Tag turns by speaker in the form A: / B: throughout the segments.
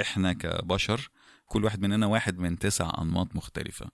A: إحنا كبشر كل واحد مننا واحد من تسع أنماط مختلفة.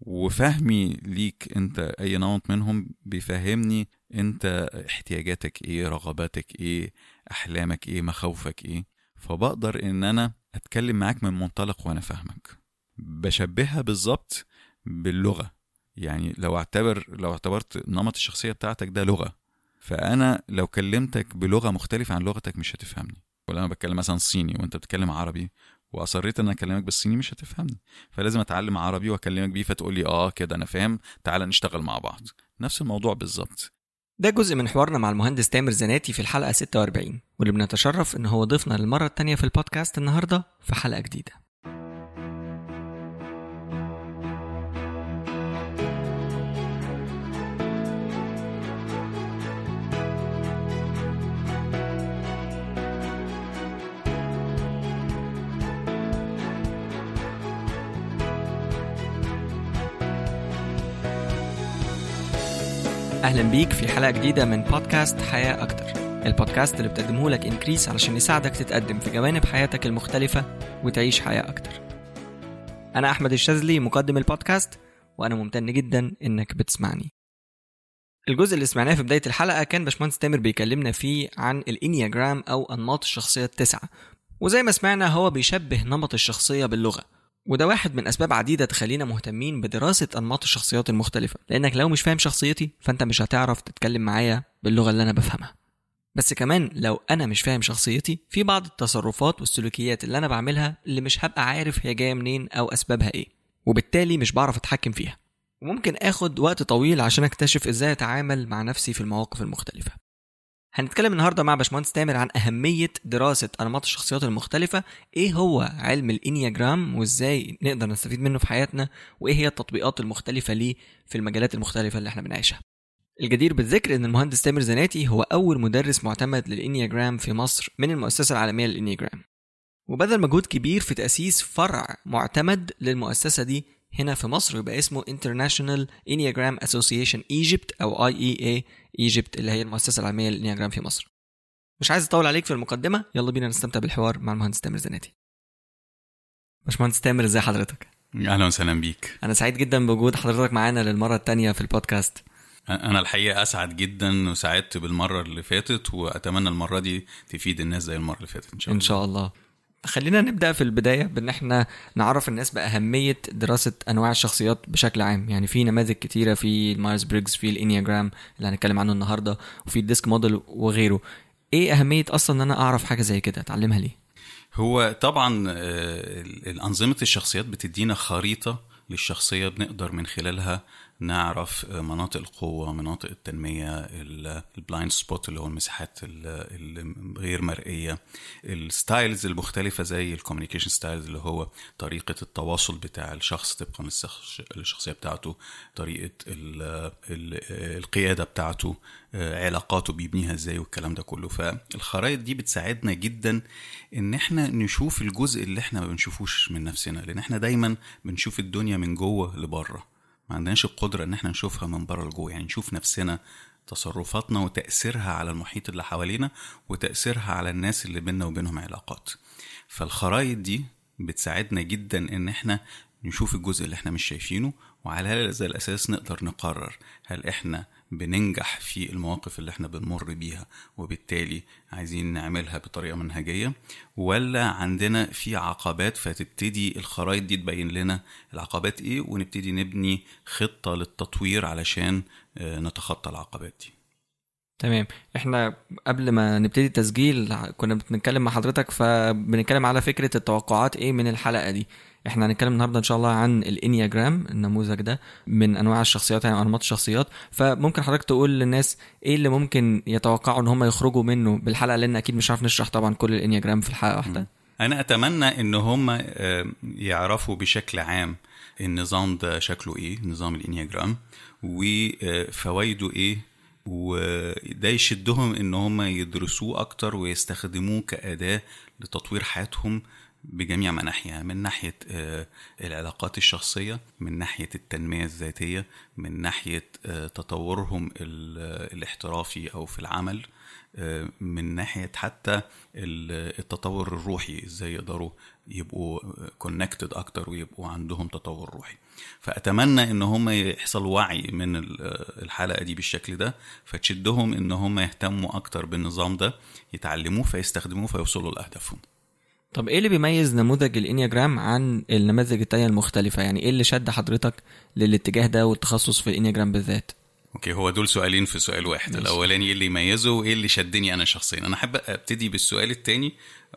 A: وفهمي ليك أنت أي نمط منهم بيفهمني أنت احتياجاتك إيه رغباتك إيه أحلامك إيه مخاوفك إيه. فبقدر إن أنا أتكلم معاك من منطلق وأنا فاهمك. بشبهها بالظبط باللغة. يعني لو أعتبر لو اعتبرت نمط الشخصية بتاعتك ده لغة فأنا لو كلمتك بلغة مختلفة عن لغتك مش هتفهمني. ولا أنا بتكلم مثلا صيني وأنت بتتكلم عربي وأصريت إن أكلمك بالصيني مش هتفهمني. فلازم أتعلم عربي وأكلمك بيه فتقول لي آه كده أنا فاهم تعالى نشتغل مع بعض. نفس الموضوع بالظبط.
B: ده جزء من حوارنا مع المهندس تامر زناتي في الحلقة 46 واللي بنتشرف إن هو ضيفنا للمرة التانية في البودكاست النهاردة في حلقة جديدة. أهلا بيك في حلقة جديدة من بودكاست حياة أكتر. البودكاست اللي بتقدمه لك إنكريس علشان يساعدك تتقدم في جوانب حياتك المختلفة وتعيش حياة أكتر. أنا أحمد الشاذلي مقدم البودكاست وأنا ممتن جدا إنك بتسمعني. الجزء اللي سمعناه في بداية الحلقة كان باشمهندس تامر بيكلمنا فيه عن الإنياجرام أو أنماط الشخصية التسعة. وزي ما سمعنا هو بيشبه نمط الشخصية باللغة. وده واحد من أسباب عديدة تخلينا مهتمين بدراسة أنماط الشخصيات المختلفة. لأنك لو مش فاهم شخصيتي فأنت مش هتعرف تتكلم معايا باللغة اللي أنا بفهمها. بس كمان لو أنا مش فاهم شخصيتي في بعض التصرفات والسلوكيات اللي أنا بعملها اللي مش هبقى عارف هي جاية منين أو أسبابها إيه. وبالتالي مش بعرف أتحكم فيها. وممكن آخد وقت طويل عشان أكتشف إزاي أتعامل مع نفسي في المواقف المختلفة. هنتكلم النهارده مع باشمهندس تامر عن أهمية دراسة أنماط الشخصيات المختلفة. إيه هو علم الإنياجرام وإزاي نقدر نستفيد منه في حياتنا؟ وإيه هي التطبيقات المختلفة ليه في المجالات المختلفة اللي إحنا بنعيشها؟ الجدير بالذكر إن المهندس تامر زناتي هو أول مدرس معتمد للإنياجرام في مصر من المؤسسة العالمية للإنياجرام. وبذل مجهود كبير في تأسيس فرع معتمد للمؤسسة دي هنا في مصر يبقى اسمه International Enneagram Association Egypt أو IEA Egypt اللي هي المؤسسة العالمية للإنياجرام في مصر. مش عايز أطول عليك في المقدمة، يلا بينا نستمتع بالحوار مع المهندس تامر زناتي. باشمهندس تامر ازي حضرتك؟
A: أهلا وسهلا بيك
B: أنا سعيد جدا بوجود حضرتك معانا للمرة الثانية في البودكاست.
A: أنا الحقيقة أسعد جدا وسعدت بالمرة اللي فاتت وأتمنى المرة دي تفيد الناس زي المرة اللي فاتت إن شاء الله
B: إن شاء الله. خلينا نبدأ في البداية بأن إحنا نعرف الناس بأهمية دراسة أنواع الشخصيات بشكل عام. يعني في نماذج كتيرة في ال Myers Briggs في ال Enneagram اللي هنتكلم عنه النهارده وفي ال DISC model وغيره. إيه أهمية أصلا إن أنا أعرف حاجة زي كده؟ اتعلمها ليه
A: هو طبعا انظمه الشخصيات بتدينا خريطة للشخصية بنقدر من خلالها نعرف مناطق القوة مناطق التنمية ال blind spot اللي هو المساحات الغير مرئية ال styles المختلفة زي ال communication styles اللي هو طريقة التواصل بتاع الشخص طبقا للشخصية بتاعته طريقة القيادة بتاعته علاقاته بيبنيها إزاي والكلام ده كله. فالخرائط دي بتساعدنا جدا إن إحنا نشوف الجزء اللي إحنا ما بنشوفوش من نفسنا لأن إحنا دايما بنشوف الدنيا من جوه لبره. ما عندناش القدرة إن إحنا نشوفها من بره لجوه يعني نشوف نفسنا تصرفاتنا وتأثيرها على المحيط اللي حوالينا وتأثيرها على الناس اللي بينا وبينهم علاقات. فالخرايط دي بتساعدنا جدا إن إحنا نشوف الجزء اللي إحنا مش شايفينه وعلى هذا الأساس نقدر نقرر هل إحنا بننجح في المواقف اللي إحنا بنمر بيها وبالتالي عايزين نعملها بطريقة منهجية. ولا عندنا في عقبات فتبتدي الخرائط دي تبين لنا العقبات إيه ونبتدي نبني خطة للتطوير علشان نتخطى العقبات دي.
B: تمام. إحنا قبل ما نبتدي التسجيل كنا بنتكلم مع حضرتك فبنتكلم على فكرة التوقعات إيه من الحلقة دي. إحنا هنتكلم النهارده ان شاء الله عن الانياجرام النموذج ده من انواع الشخصيات يعني أنماط الشخصيات. فممكن حضرتك تقول للناس إيه اللي ممكن يتوقعوا إن هم يخرجوا منه بالحلقة لأن أكيد مش عارف نشرح طبعا كل الانياجرام في الحلقة واحدة.
A: أنا أتمنى إن هم يعرفوا بشكل عام النظام ده شكله إيه نظام الانياجرام وفوائده إيه وده يشدهم إن هم يدرسوه أكتر ويستخدموه كأداة لتطوير حياتهم بجميع مناحيها من ناحية آه، العلاقات الشخصية من ناحية التنمية الذاتية من ناحية آه، تطورهم ال- الاحترافي أو في العمل آه، من ناحية حتى ال- التطور الروحي إزاي يقدروا يبقوا كونكتد أكتر ويبقوا عندهم تطور روحي. فأتمنى إن هم يحصل وعي من ال- الحلقة دي بالشكل ده فتشدهم إن هم يهتموا أكتر بالنظام ده يتعلموه فيستخدموه فيوصلوا لأهدافهم.
B: طب إيه اللي بيميز نموذج الإنياجرام عن النماذج التانية المختلفة؟ يعني إيه اللي شد حضرتك للاتجاه ده والتخصص في ال Enneagram بالذات؟
A: Okay هو دول سؤالين في سؤال واحد.
B: ماشي.
A: الأولاني إيه اللي يميزه وإيه اللي شدني أنا شخصيا؟ أنا أحب أبتدي بالسؤال التاني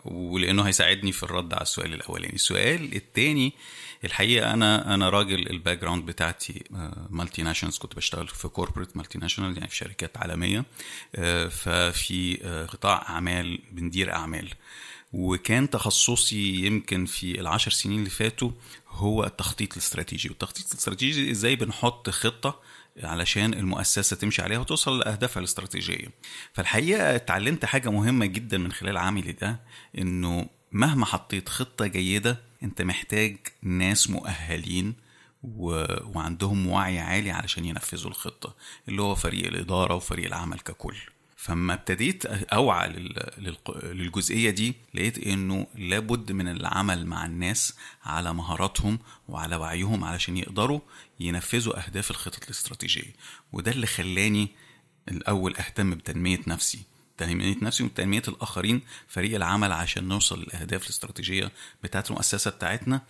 A: ولأنه هيساعدني في الرد على السؤال الأولاني. السؤال التاني الحقيقة أنا أنا راجل ال background بتاعتي multinationals كنت بشتغل في corporate multinational يعني في شركات عالمية آه، ففي آه، قطاع أعمال بندير أعمال. وكان تخصصي يمكن في العشر سنين اللي فاتوا هو التخطيط الاستراتيجي. والتخطيط الاستراتيجي إزاي بنحط خطة علشان المؤسسة تمشي عليها وتوصل لأهدافها الاستراتيجية. فالحقيقة اتعلمت حاجة مهمة جدا من خلال عملي ده إنه مهما حطيت خطة جيدة أنت محتاج ناس مؤهلين و... وعندهم وعي عالي علشان ينفذوا الخطة اللي هو فريق الإدارة وفريق العمل ككل. فما ابتديت أوعى للجزئية دي لقيت إنه لابد من العمل مع الناس على مهاراتهم وعلى وعيهم علشان يقدروا ينفذوا أهداف الخطط الاستراتيجية. وده اللي خلاني الأول أهتم بتنمية نفسي. تنمية نفسي وتنمية الآخرين فريق العمل عشان نوصل للأهداف الاستراتيجية بتاعت المؤسسة بتاعتنا.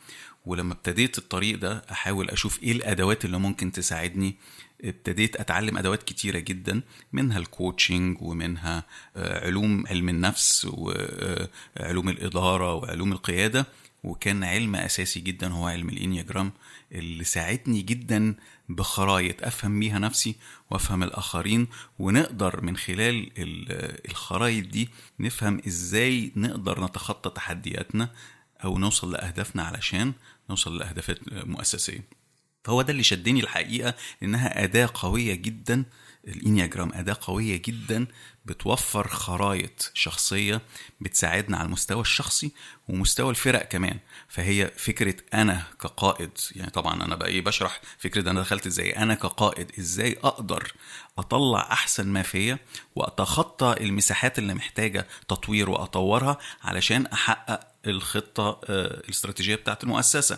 A: ولما ابتديت الطريق ده أحاول أشوف إيه الأدوات اللي ممكن تساعدني ابتديت أتعلم أدوات كتيرة جدا منها الكوتشنج ومنها آه، علوم علم النفس وعلوم الإدارة وعلوم القيادة وكان علم أساسي جدا هو علم الإنياجرام اللي ساعدني جدا بخرايط أفهم بيها نفسي وأفهم الآخرين ونقدر من خلال ال- الخرايط دي نفهم إزاي نقدر نتخطى تحدياتنا أو نوصل لأهدافنا علشان نوصل لاهداف مؤسسية. فهو ده اللي شدني الحقيقة لانها أداة قوية جدا الإنياجرام أداة قوية جدا بتوفر خرايط شخصية بتساعدنا على المستوى الشخصي ومستوى الفرق كمان. فهي فكرة أنا كقائد يعني طبعا أنا بقى إيه بشرح فكرة أنا دخلت إزاي. أنا كقائد إزاي أقدر أطلع أحسن ما فيا وأتخطى المساحات اللي محتاجة تطوير وأطورها علشان أحقق الخطة آه، الاستراتيجية بتاعت المؤسسة.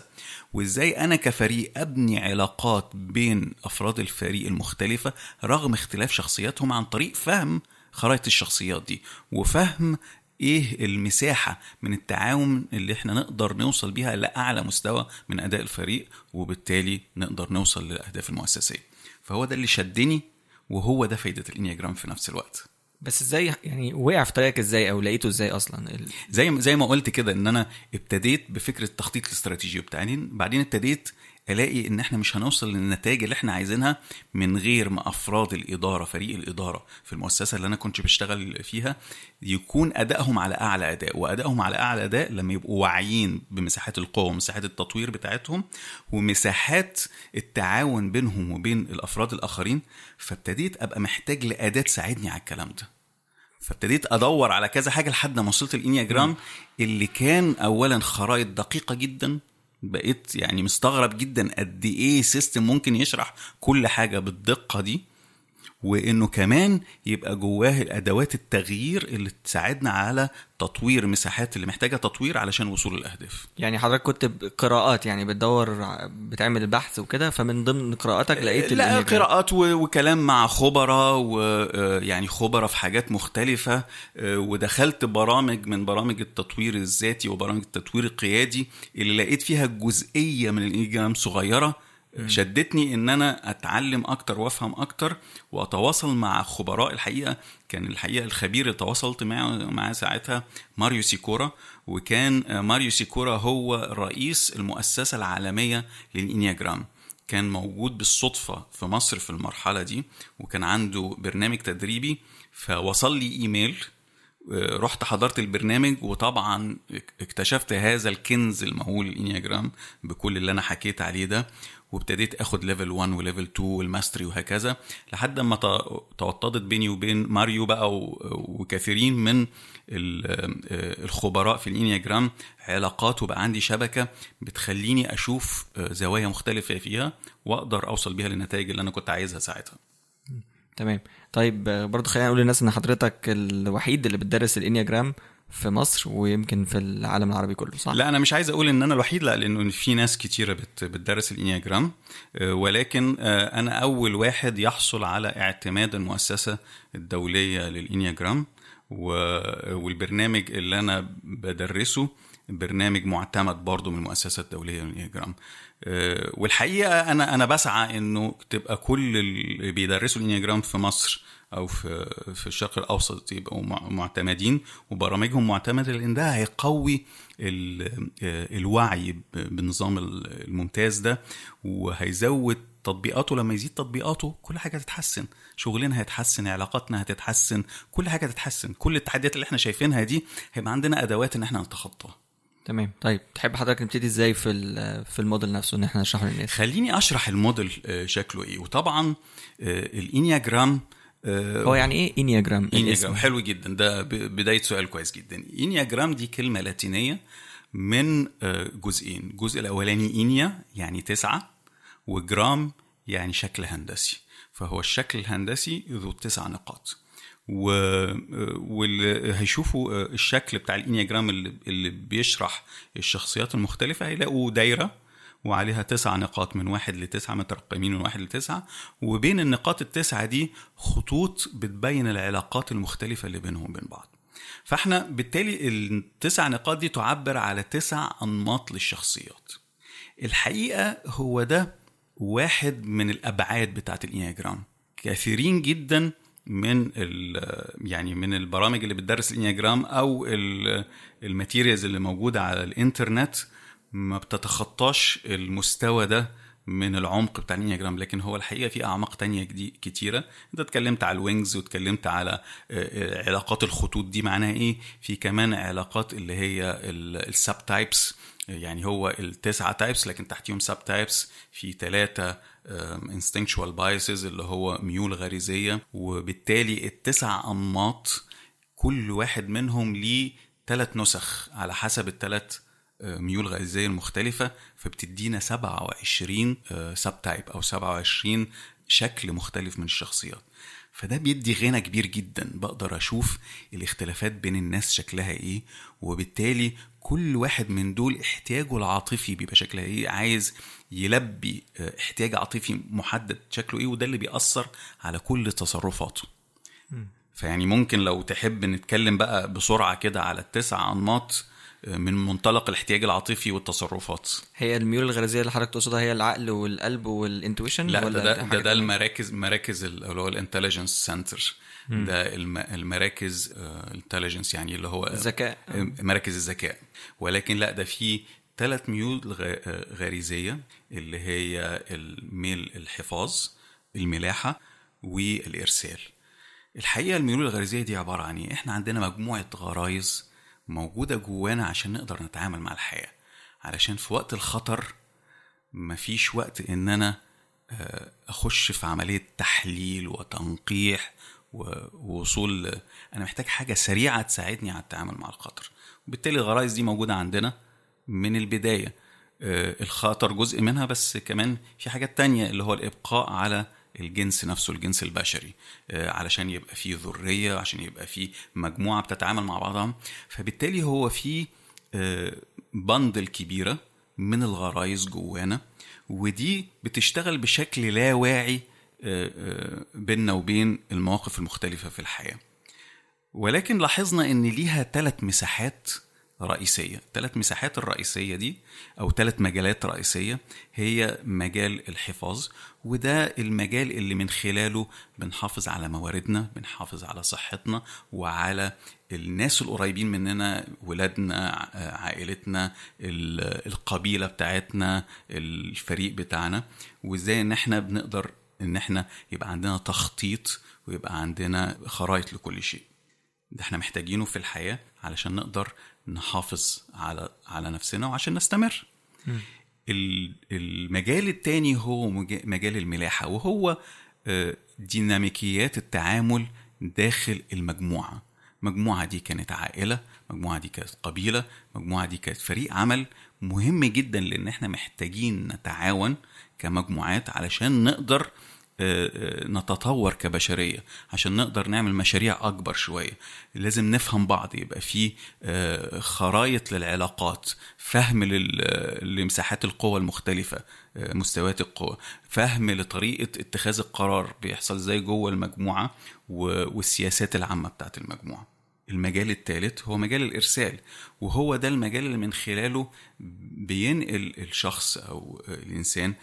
A: وإزاي أنا كفريق أبني علاقات بين أفراد الفريق المختلفة رغم اختلاف شخصياتهم عن طريق فهم خرائط الشخصيات دي وفهم إيه المساحة من التعاون اللي إحنا نقدر نوصل بيها لأعلى مستوى من أداء الفريق وبالتالي نقدر نوصل للأهداف المؤسسية. فهو ده اللي شدني وهو ده فايدة الإنياجرام في نفس الوقت.
B: بس إزاي يعني وقع في طريقك إزاي أو لقيته إزاي أصلا؟ ال...
A: زي زي ما قلت كده ان أنا ابتديت بفكرة التخطيط الاستراتيجي وبتاعين بعدين ابتديت ألاقي إن إحنا مش هنوصل للنتائج اللي إحنا عايزينها من غير ما أفراد الإدارة فريق الإدارة في المؤسسة اللي أنا كنت بشتغل فيها يكون أدائهم على أعلى أداء وأدائهم على أعلى أداء لما يبقوا واعيين بمساحات القوة ومساحات التطوير بتاعتهم ومساحات التعاون بينهم وبين الأفراد الآخرين فابتديت أبقى محتاج لأداة تساعدني على الكلام ده. فابتديت أدور على كذا حاجة لحد ما وصلت الإنياجرام اللي كان اولا خرائط دقيقة جدا بقيت يعني مستغرب جدا قد إيه سيستم ممكن يشرح كل حاجة بالدقة دي. وإنه كمان يبقى جواه الأدوات التغيير اللي تساعدنا على تطوير مساحات اللي محتاجة تطوير علشان وصول الأهداف
B: يعني حضرتك كنت قراءات يعني بتدور بتعمل البحث وكده فمن ضمن قراءاتك لقيت
A: لا. قراءات وكلام مع خبراء ويعني خبراء في حاجات مختلفة آه، ودخلت برامج من برامج التطوير الذاتي وبرامج التطوير القيادي اللي لقيت فيها جزئية من الإنجام صغيرة آه، شدتني إن أنا أتعلم أكتر وأفهم أكتر وأتواصل مع خبراء. الحقيقة كان الحقيقة الخبير اللي تواصلت معه معاه ساعتها ماريو سيكورا وكان ماريو سيكورا هو رئيس المؤسسة العالمية للإنياجرام. كان موجود بالصدفة في مصر في المرحلة دي وكان عنده برنامج تدريبي فوصل لي إيميل آه، رحت حضرت البرنامج وطبعا اكتشفت هذا الكنز المهول ال Enneagram بكل اللي أنا حكيت عليه ده. وابتديت آخد level 1 و level 2 وال mastery وهكذا لحد ما توطدت بيني وبين ماريو بقى وكثيرين من آه، الخبراء في ال Enneagram علاقات وبقى عندي شبكة بتخليني أشوف آه، زوايا مختلفة فيها وأقدر أوصل بيها للنتائج اللي أنا كنت عايزها ساعتها.
B: تمام. طيب آه، برضو خلينا نقول للناس إن حضرتك الوحيد اللي بتدرس الإنياجرام في مصر ويمكن في العالم العربي كله صح؟
A: لا أنا مش عايز أقول إن أنا الوحيد لا لأنه في ناس كتيرة بت بتدرس الإنياجرام آه، ولكن آه، أنا أول واحد يحصل على اعتماد المؤسسة الدولية للإنياجرام والبرنامج اللي أنا بدرسه برنامج معتمد برضه من المؤسسة الدولية للإنياجرام آه، والحقيقة أنا أنا بسعى إنه تبقى كل اللي بيدرسوا الإنياجرام في مصر أو في في الشرق الأوسط يبقوا مع- معتمدين وبرامجهم معتمده لأن ده هيقوي ال- الوعي بالنظام ال- الممتاز ده وهيزود تطبيقاته. لما يزيد تطبيقاته كل حاجة تتحسن شغلنا هيتحسن علاقاتنا هتتحسن كل حاجة تتحسن كل التحديات اللي إحنا شايفينها دي هيبقى عندنا أدوات إن إحنا نتخطاها.
B: تمام. طيب تحب حضرتك نبتدي إزاي في في الموديل نفسه إن إحنا نشرحه للناس؟
A: خليني أشرح الموديل آه، شكله إيه. وطبعا آه، الإنياجرام
B: هو يعني إيه
A: إنياجرام
B: إنياجرام.
A: حلو جدا. ده بداية سؤال كويس جدا. إنياجرام دي كلمة لاتينية من آه، جزئين. الجزء الأولاني إنيا يعني تسعة وجرام يعني شكل هندسي. فهو الشكل الهندسي ذو تسع نقاط. و... واللي هيشوفوا آه، الشكل بتاع الإنياجرام اللي, اللي بيشرح الشخصيات المختلفة هيلاقوا دايرة وعليها تسع نقاط من واحد لتسعة مترقمين من واحد لتسعة. وبين النقاط التسعة دي خطوط بتبين العلاقات المختلفة اللي بينهم وبين بعض. فاحنا بالتالي التسع نقاط دي تعبر على تسع أنماط للشخصيات. الحقيقة هو ده واحد من الأبعاد بتاعت الإنياجرام. كثيرين جدا من يعني من البرامج اللي بتدرس ال Enneagram أو ال- ال materials اللي موجودة على الإنترنت ما بتتخطاش المستوى ده من العمق بتاع ال Enneagram لكن هو الحقيقة في أعماق تانية كتيرة. انت اتكلمت على ال wings واتكلمت على آه، آه، علاقات الخطوط. دي معناها إيه؟ في كمان علاقات اللي هي ال subtypes يعني هو التسعة types لكن تحتيهم subtypes في ثلاثة instinctual biases اللي هو ميول غريزية. وبالتالي التسع أنماط كل واحد منهم ليه ثلاث نسخ على حسب الثلاث ميول غريزية المختلفة فبتدينا 27 subtype أو 27 شكل مختلف من الشخصيات. فده بيدي غنى كبير جدا بقدر أشوف الاختلافات بين الناس شكلها إيه وبالتالي كل واحد من دول احتياجه العاطفي بيبقى شكلها إيه عايز يلبي آه، احتياج عاطفي محدد شكله إيه وده اللي بيأثر على كل تصرفاته. فيعني ممكن لو تحب نتكلم بقى بسرعة كده على التسع أنماط من منطلق الاحتياج العاطفي والتصرفات.
B: هي الميول الغريزية اللي حضرتك تقصدها هي العقل والقلب وال intuition
A: لا
B: ولا
A: ده ده, ده؟ المراكز مراكز ال- اللي هو ال intelligence center ده الم- المراكز ال intelligence يعني اللي هو
B: الذكاء.
A: مراكز الذكاء. ولكن لا ده في ثلاث ميول آه، غريزية اللي هي الميل الحفاظ الملاحة والإرسال. الحقيقة الميول الغريزية دي عبارة عن إيه؟ إحنا عندنا مجموعة غرايز موجودة جوانا عشان نقدر نتعامل مع الحياة. علشان في وقت الخطر مفيش وقت إن أنا آه، أخش في عملية تحليل وتنقيح ووصول أنا محتاج حاجة سريعة تساعدني على التعامل مع الخطر. وبالتالي الغرائز دي موجودة عندنا من البداية. آه، الخطر جزء منها بس كمان في حاجات تانية اللي هو الإبقاء على الجنس نفسه الجنس البشري آه، علشان يبقى فيه ذرية عشان يبقى فيه مجموعة بتتعامل مع بعضها. فبالتالي هو في آه، بندل كبيرة من الغرايز جوانا ودي بتشتغل بشكل لا واعي آه، آه، بيننا وبين المواقف المختلفة في الحياة. ولكن لاحظنا إن ليها ثلاث مساحات رئيسية. ثلاث مساحات الرئيسية دي أو ثلاث مجالات رئيسية هي مجال الحفاظ وده المجال اللي من خلاله بنحافظ على مواردنا بنحافظ على صحتنا وعلى الناس القريبين مننا ولادنا عائلتنا ال- القبيلة بتاعتنا الفريق بتاعنا. وإزاي إن إحنا بنقدر إن إحنا يبقى عندنا تخطيط ويبقى عندنا خرائط لكل شيء. ده إحنا محتاجينه في الحياة علشان نقدر نحافظ على على نفسنا وعشان نستمر. ال- المجال التاني هو مجا- مجال الملاحة وهو آه، ديناميكيات التعامل داخل المجموعة. المجموعه دي كانت عائلة المجموعه دي كانت قبيلة المجموعه دي كانت فريق عمل. مهم جدا لأن إحنا محتاجين نتعاون كمجموعات علشان نقدر آه، نتطور كبشرية عشان نقدر نعمل مشاريع أكبر شوية. لازم نفهم بعض يبقى في آه، خرايط للعلاقات فهم لمساحات القوى المختلفة آه، مستويات القوى فهم لطريقة اتخاذ القرار بيحصل إزاي جوه المجموعة والسياسات العامة بتاعت المجموعة. المجال الثالث هو مجال الإرسال وهو ده المجال اللي من خلاله بينقل الشخص أو الإنسان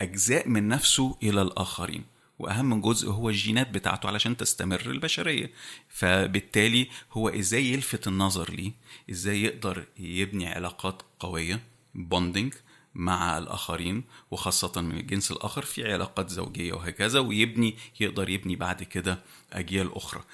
A: أجزاء من نفسه إلى الآخرين. وأهم جزء هو الجينات بتاعته علشان تستمر البشرية. فبالتالي هو إزاي يلفت النظر ليه؟ إزاي يقدر يبني علاقات قوية بوندنج مع الآخرين وخاصة من الجنس الآخر في علاقات زوجية وهكذا ويبني يقدر يبني بعد كده أجيال أخرى.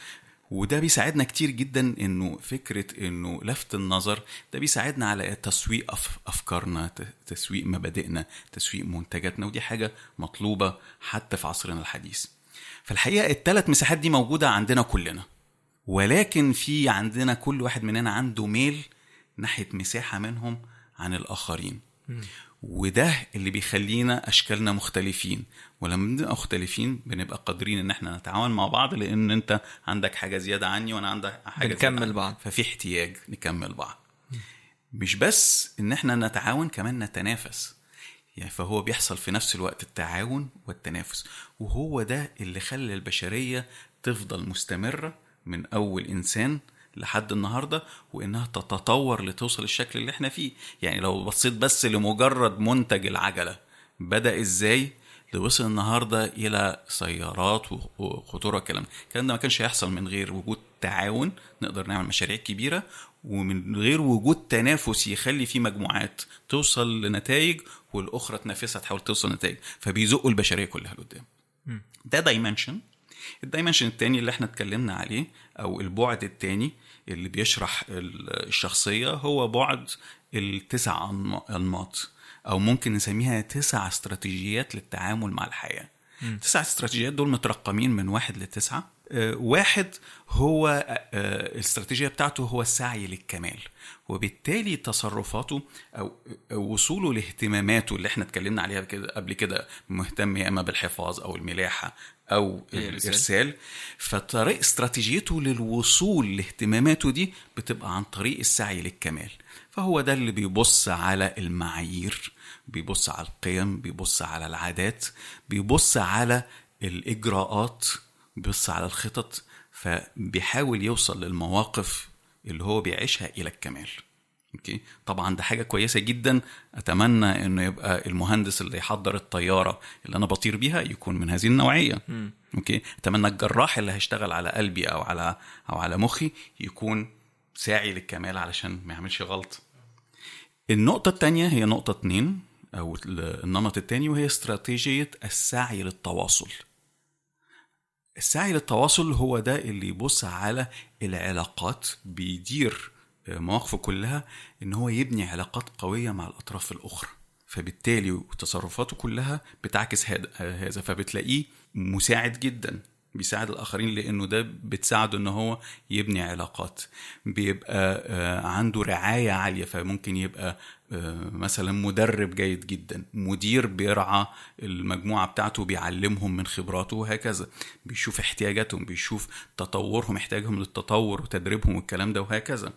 A: وده بيساعدنا كتير جدا إنه فكرة إنه لفت النظر ده بيساعدنا على تسويق أف أفكارنا تسويق مبادئنا تسويق منتجاتنا ودي حاجة مطلوبة حتى في عصرنا الحديث. فالحقيقة الثلاث مساحات دي موجودة عندنا كلنا ولكن في عندنا كل واحد مننا عنده ميل ناحية مساحة منهم عن الآخرين. وده اللي بيخلينا أشكالنا مختلفين ولما بنبقى مختلفين بنبقى قادرين إن إحنا نتعاون مع بعض لأن أنت عندك حاجة زيادة عني وأنا عندي حاجة زيادة
B: بنكمل
A: عني.
B: بعض.
A: ففي احتياج نكمل بعض مش بس إن إحنا نتعاون كمان نتنافس يعني فهو بيحصل في نفس الوقت التعاون والتنافس وهو ده اللي خلى البشرية تفضل مستمرة من أول إنسان لحد النهاردة وإنها تتطور لتوصل الشكل اللي إحنا فيه. يعني لو بصيت بس لمجرد منتج العجلة بدأ إزاي؟ لوصل النهاردة إلى سيارات وخطورة الكلام ده. الكلام ده ما كانش هيحصل من غير وجود تعاون نقدر نعمل مشاريع كبيرة ومن غير وجود تنافس يخلي في مجموعات توصل لنتائج والأخرى تنافسها تحاول توصل لنتائج. فبيزقوا البشرية كلها لقدام. ده dimension ال dimension التاني اللي إحنا اتكلمنا عليه أو البعد التاني اللي بيشرح ال- الشخصية هو بعد التسع أنم- أنماط أو ممكن نسميها تسع استراتيجيات للتعامل مع الحياة. تسع استراتيجيات دول مترقمين من واحد لتسعة آه، واحد هو آه، الاستراتيجية بتاعته هو السعي للكمال وبالتالي تصرفاته أو وصوله لاهتماماته اللي إحنا اتكلمنا عليها كده قبل كده مهتم يا إما بالحفاظ أو الملاحة أو
B: الإرسال.
A: الإرسال. فطريق استراتيجيته للوصول لاهتماماته دي بتبقى عن طريق السعي للكمال. فهو ده اللي بيبص على المعايير بيبص على القيم بيبص على العادات بيبص على الإجراءات بيبص على الخطط فبيحاول يوصل للمواقف اللي هو بيعيشها إلى الكمال. أوكي؟ طبعا ده حاجة كويسة جدا. أتمنى إنه يبقى المهندس اللي يحضر الطيارة اللي أنا بطير بيها يكون من هذه النوعية. أوكي؟ أتمنى الجراح اللي هيشتغل على قلبي أو على أو على مخي يكون ساعي للكمال علشان ما يعملش غلط. النقطة الثانية هي نقطة اتنين أو النمط الثاني وهي استراتيجية السعي للتواصل. السعي للتواصل هو ده اللي يبص على العلاقات بيدير مواقفه كلها إن هو يبني علاقات قوية مع الأطراف الأخرى. فبالتالي تصرفاته كلها بتعكس هذا هذا. فبتلاقيه مساعد جدا بيساعد الآخرين لأنه ده بتساعده إن هو يبني علاقات. بيبقى آه، عنده رعاية عالية فممكن يبقى آه، مثلا مدرب جيد جدا مدير بيرعى المجموعة بتاعته بيعلمهم من خبراته وهكذا. بيشوف احتياجاتهم بيشوف تطورهم احتياجهم للتطور وتدريبهم والكلام ده وهكذا.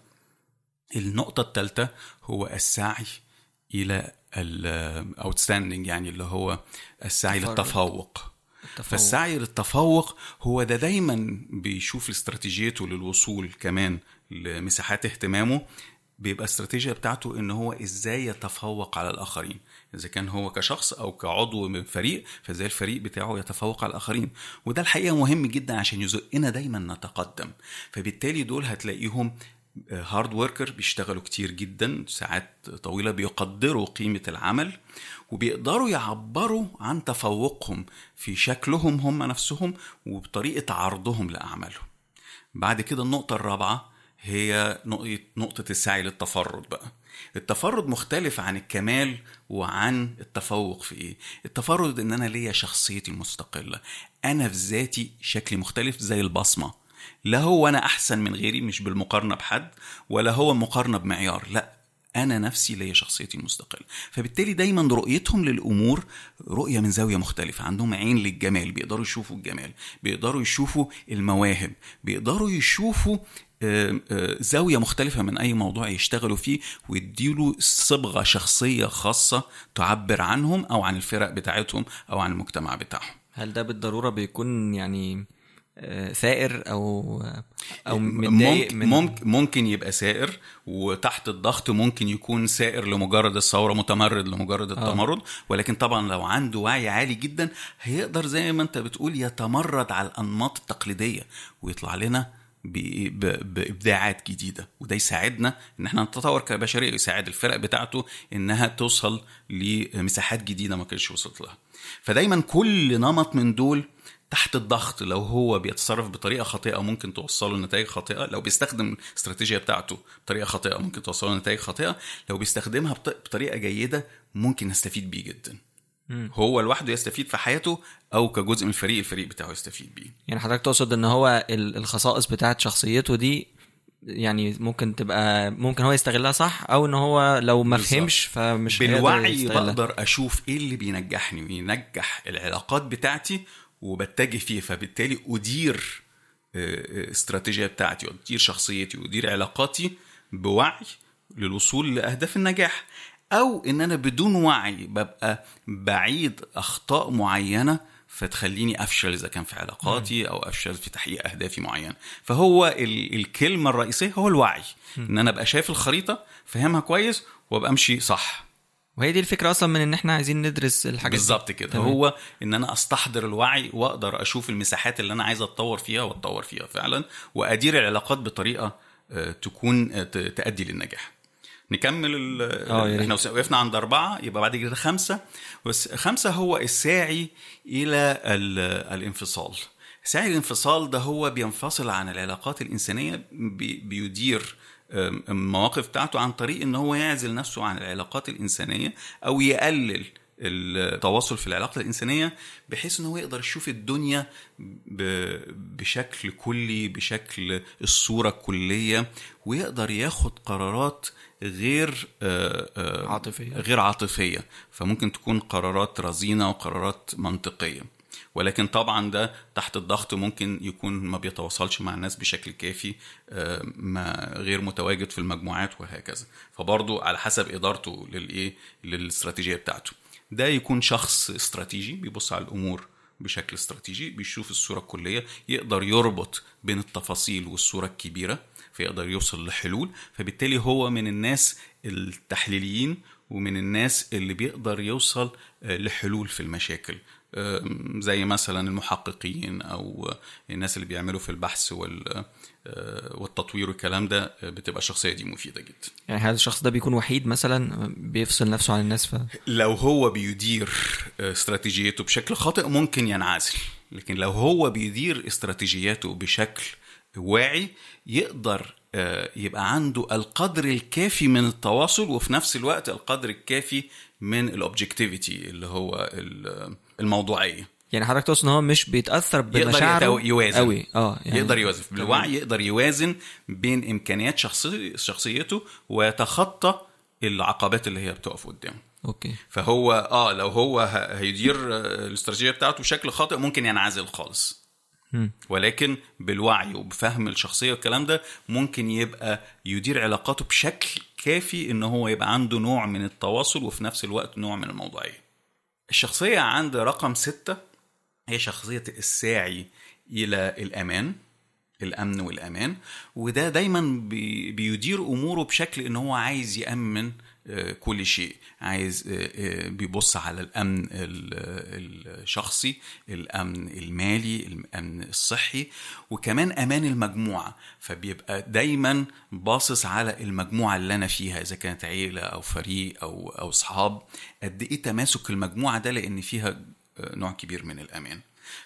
A: النقطة الثالثة هو السعي إلى الاوتستاندنج يعني اللي هو السعي
B: تفرد.
A: للتفوق
B: التفوق.
A: فالسعي للتفوق هو ده دايما بيشوف استراتيجيته للوصول كمان لمساحات اهتمامه بيبقى استراتيجية بتاعته إن هو إزاي يتفوق على الآخرين إذا كان هو كشخص أو كعضو من فريق فإزاي الفريق بتاعه يتفوق على الآخرين وده الحقيقة مهم جدا عشان يزقنا دايما نتقدم فبالتالي دول هتلاقيهم هارد وركر بيشتغلوا كتير جدا ساعات طويلة بيقدروا قيمة العمل وبيقدروا يعبروا عن تفوقهم في شكلهم هم نفسهم وبطريقة عرضهم لأعمالهم. بعد كده النقطة الرابعة هي نقطة السعي للتفرد بقى. التفرد مختلف عن الكمال وعن التفوق في إيه؟ التفرد إن أنا ليا شخصيتي المستقلة. أنا في ذاتي شكلي مختلف زي البصمة. لا هو أنا أحسن من غيري مش بالمقارنة بحد ولا هو مقارنة بمعيار لا أنا نفسي ليا شخصيتي المستقلة. فبالتالي دايما رؤيتهم للأمور رؤية من زاوية مختلفة عندهم عين للجمال بيقدروا يشوفوا الجمال بيقدروا يشوفوا المواهب بيقدروا يشوفوا آه، آه، زاوية مختلفة من أي موضوع يشتغلوا فيه ويديله صبغة شخصية خاصة تعبر عنهم أو عن الفرق بتاعتهم أو عن المجتمع بتاعهم.
B: هل ده بالضرورة بيكون يعني ثائر أو أو متضايق
A: ممكن,
B: من
A: ممكن ممكن يبقى سائر وتحت الضغط ممكن يكون سائر لمجرد الثورة متمرد لمجرد التمرد. ولكن طبعا لو عنده وعي عالي جدا هيقدر زي ما أنت بتقول يتمرد على الأنماط التقليدية ويطلع لنا بإبداعات جديدة. وده يساعدنا إن إحنا نتطور كبشرية ويساعد الفرق بتاعته إنها توصل لمساحات جديدة ما كانتش وصلت لها. فدايما كل نمط من دول تحت الضغط لو هو بيتصرف بطريقة خاطئة ممكن توصله لنتائج خاطئة لو بيستخدم الاستراتيجية بتاعته بطريقة خاطئة ممكن توصله لنتائج خاطئة لو بيستخدمها بط- بطريقة جيدة ممكن نستفيد بيه جدا هو لوحده يستفيد في حياته أو كجزء من الفريق الفريق بتاعه يستفيد بيه
B: يعني حضرتك تقصد إن هو ال- الخصائص بتاعت شخصيته دي يعني ممكن تبقى ممكن هو يستغلها صح أو إن هو لو ما. فهمش فمش
A: بالوعي. بقدر أشوف إيه اللي بينجحني وينجح العلاقات بتاعتي وبتجه فيه فبالتالي أدير آه، آه، استراتيجية بتاعتي وادير شخصيتي وادير علاقاتي بوعي للوصول لأهداف النجاح. أو إن أنا بدون وعي ببقى بعيد أخطاء معينة فتخليني أفشل إذا كان في علاقاتي أو أفشل في تحقيق أهدافي معينة. فهو ال- الكلمة الرئيسية هو الوعي. إن أنا أبقى شايف الخريطة فاهمها كويس وأبقى أمشي صح.
B: وهي دي الفكرة أصلا من إن إحنا عايزين ندرس الحاجات.
A: بالظبط كده
B: تمام.
A: هو إن أنا أستحضر الوعي وأقدر أشوف المساحات اللي أنا عايز أتطور فيها وأتطور فيها فعلا وأدير العلاقات بطريقة آه، تكون آه، تؤدي للنجاح نكمل ال-
B: آه،.
A: إحنا وقفنا عند أربعة يبقى بعد كده خمسة بس خمسة هو الساعي إلى ال- الانفصال ساعي الانفصال ده هو بينفصل عن العلاقات الإنسانية بي- بيدير المواقف بتاعته عن طريق إن هو يعزل نفسه عن العلاقات الإنسانية أو يقلل التواصل في العلاقة الإنسانية بحيث إن هو يقدر يشوف الدنيا بشكل كلي بشكل الصورة الكلية ويقدر ياخد قرارات غير آه، آه،
B: عاطفية.
A: غير عاطفية فممكن تكون قرارات رزينة وقرارات منطقية ولكن طبعا ده تحت الضغط ممكن يكون ما بيتواصلش مع الناس بشكل كافي آه، ما غير متواجد في المجموعات وهكذا. فبرضه على حسب إدارته للإيه؟ للاستراتيجية بتاعته. ده يكون شخص استراتيجي بيبص على الأمور بشكل استراتيجي بيشوف الصورة الكلية يقدر يربط بين التفاصيل والصورة الكبيرة فيقدر يوصل لحلول فبالتالي هو من الناس التحليليين ومن الناس اللي بيقدر يوصل آه، لحلول في المشاكل. زي مثلا المحققين أو الناس اللي بيعملوا في البحث وال آه، والتطوير والكلام ده آه، بتبقى الشخصية دي مفيدة جدا.
B: يعني هذا الشخص ده بيكون وحيد مثلا بيفصل نفسه عن الناس ف؟
A: لو هو بيدير آه، استراتيجيته بشكل خاطئ ممكن ينعزل لكن لو هو بيدير استراتيجياته بشكل واعي يقدر آه، يبقى عنده القدر الكافي من التواصل وفي نفس الوقت القدر الكافي من ال objectivity اللي هو ال- الموضوعيه
B: يعني حضرتك تقصد إن هو مش بيتأثر
A: يقدر
B: بمشاعره
A: يتو- يوازن.
B: قوي آه يعني
A: يقدر يوازن. بالوعي يقدر يوازن بين إمكانيات شخصي شخصيته ويتخطى العقبات اللي هي بتقف قدامه.
B: okay.
A: فهو آه لو هو هيدير الاستراتيجية بتاعته بشكل خاطئ ممكن ينعزل خالص. ولكن بالوعي وبفهم الشخصية والكلام ده ممكن يبقى يدير علاقاته بشكل كافي إن هو يبقى عنده نوع من التواصل وفي نفس الوقت نوع من الموضوعيه الشخصية عند رقم ستة هي شخصية الساعي إلى الأمان الأمن والأمان وده دايما بي- بيدير أموره بشكل إن هو عايز يأمن آه، كل شيء. عايز آه، آه، بيبص على الأمن ال- الشخصي الأمن المالي الأمن الصحي وكمان أمان المجموعة. فبيبقى دايما باصص على المجموعة اللي أنا فيها إذا كانت عيلة أو فريق أو أو أصحاب. قد إيه تماسك المجموعة ده؟ لأن فيها آه، نوع كبير من الأمان.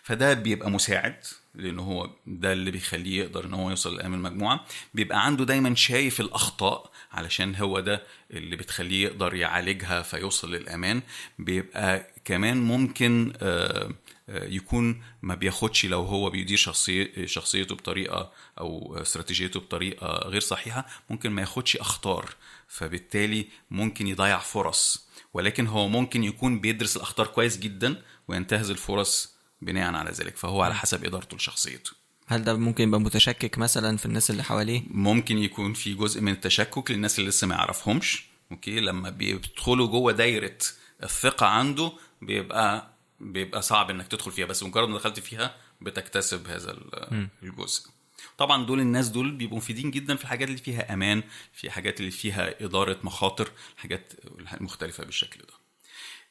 A: فده بيبقى مساعد. لأن هو ده اللي بيخليه يقدر إن هو يوصل لامام المجموعه بيبقى عنده دايما شايف الأخطاء علشان هو ده اللي بتخليه يقدر يعالجها فيوصل للآمان. بيبقى كمان ممكن آه، آه، يكون ما بياخدش لو هو بيدير شخصية شخصيته بطريقة أو استراتيجيته بطريقة غير صحيحة ممكن ما ياخدش أخطار. فبالتالي ممكن يضيع فرص. ولكن هو ممكن يكون بيدرس الأخطار كويس جدا وينتهز الفرص بناء على ذلك فهو على حسب إدارته لشخصيته.
B: هل ده ممكن يبقى متشكك مثلا في الناس اللي حواليه؟
A: ممكن يكون في جزء من التشكك للناس اللي لسه ما يعرفهمش أوكي؟ لما بيدخلوا جوه دايرة الثقة عنده بيبقى بيبقى صعب إنك تدخل فيها بس مجرد ما دخلت فيها بتكتسب هذا ال- الجزء. طبعا دول الناس دول بيبقوا مفيدين جدا في الحاجات اللي فيها أمان في حاجات اللي فيها إدارة مخاطر حاجات مختلفة بالشكل ده.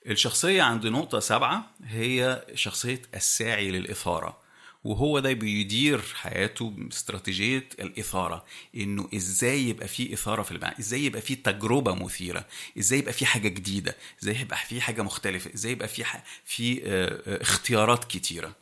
A: الشخصية عند نقطة سبعة هي شخصية الساعي للإثارة وهو ده بيدير حياته باستراتيجية الإثارة إنه إزاي يبقى فيه إثارة في المعنى إزاي يبقى فيه تجربة مثيرة إزاي يبقى فيه حاجة جديدة إزاي يبقى فيه حاجة مختلفة إزاي يبقى فيه ح- فيه آه، آه، اختيارات كتيرة.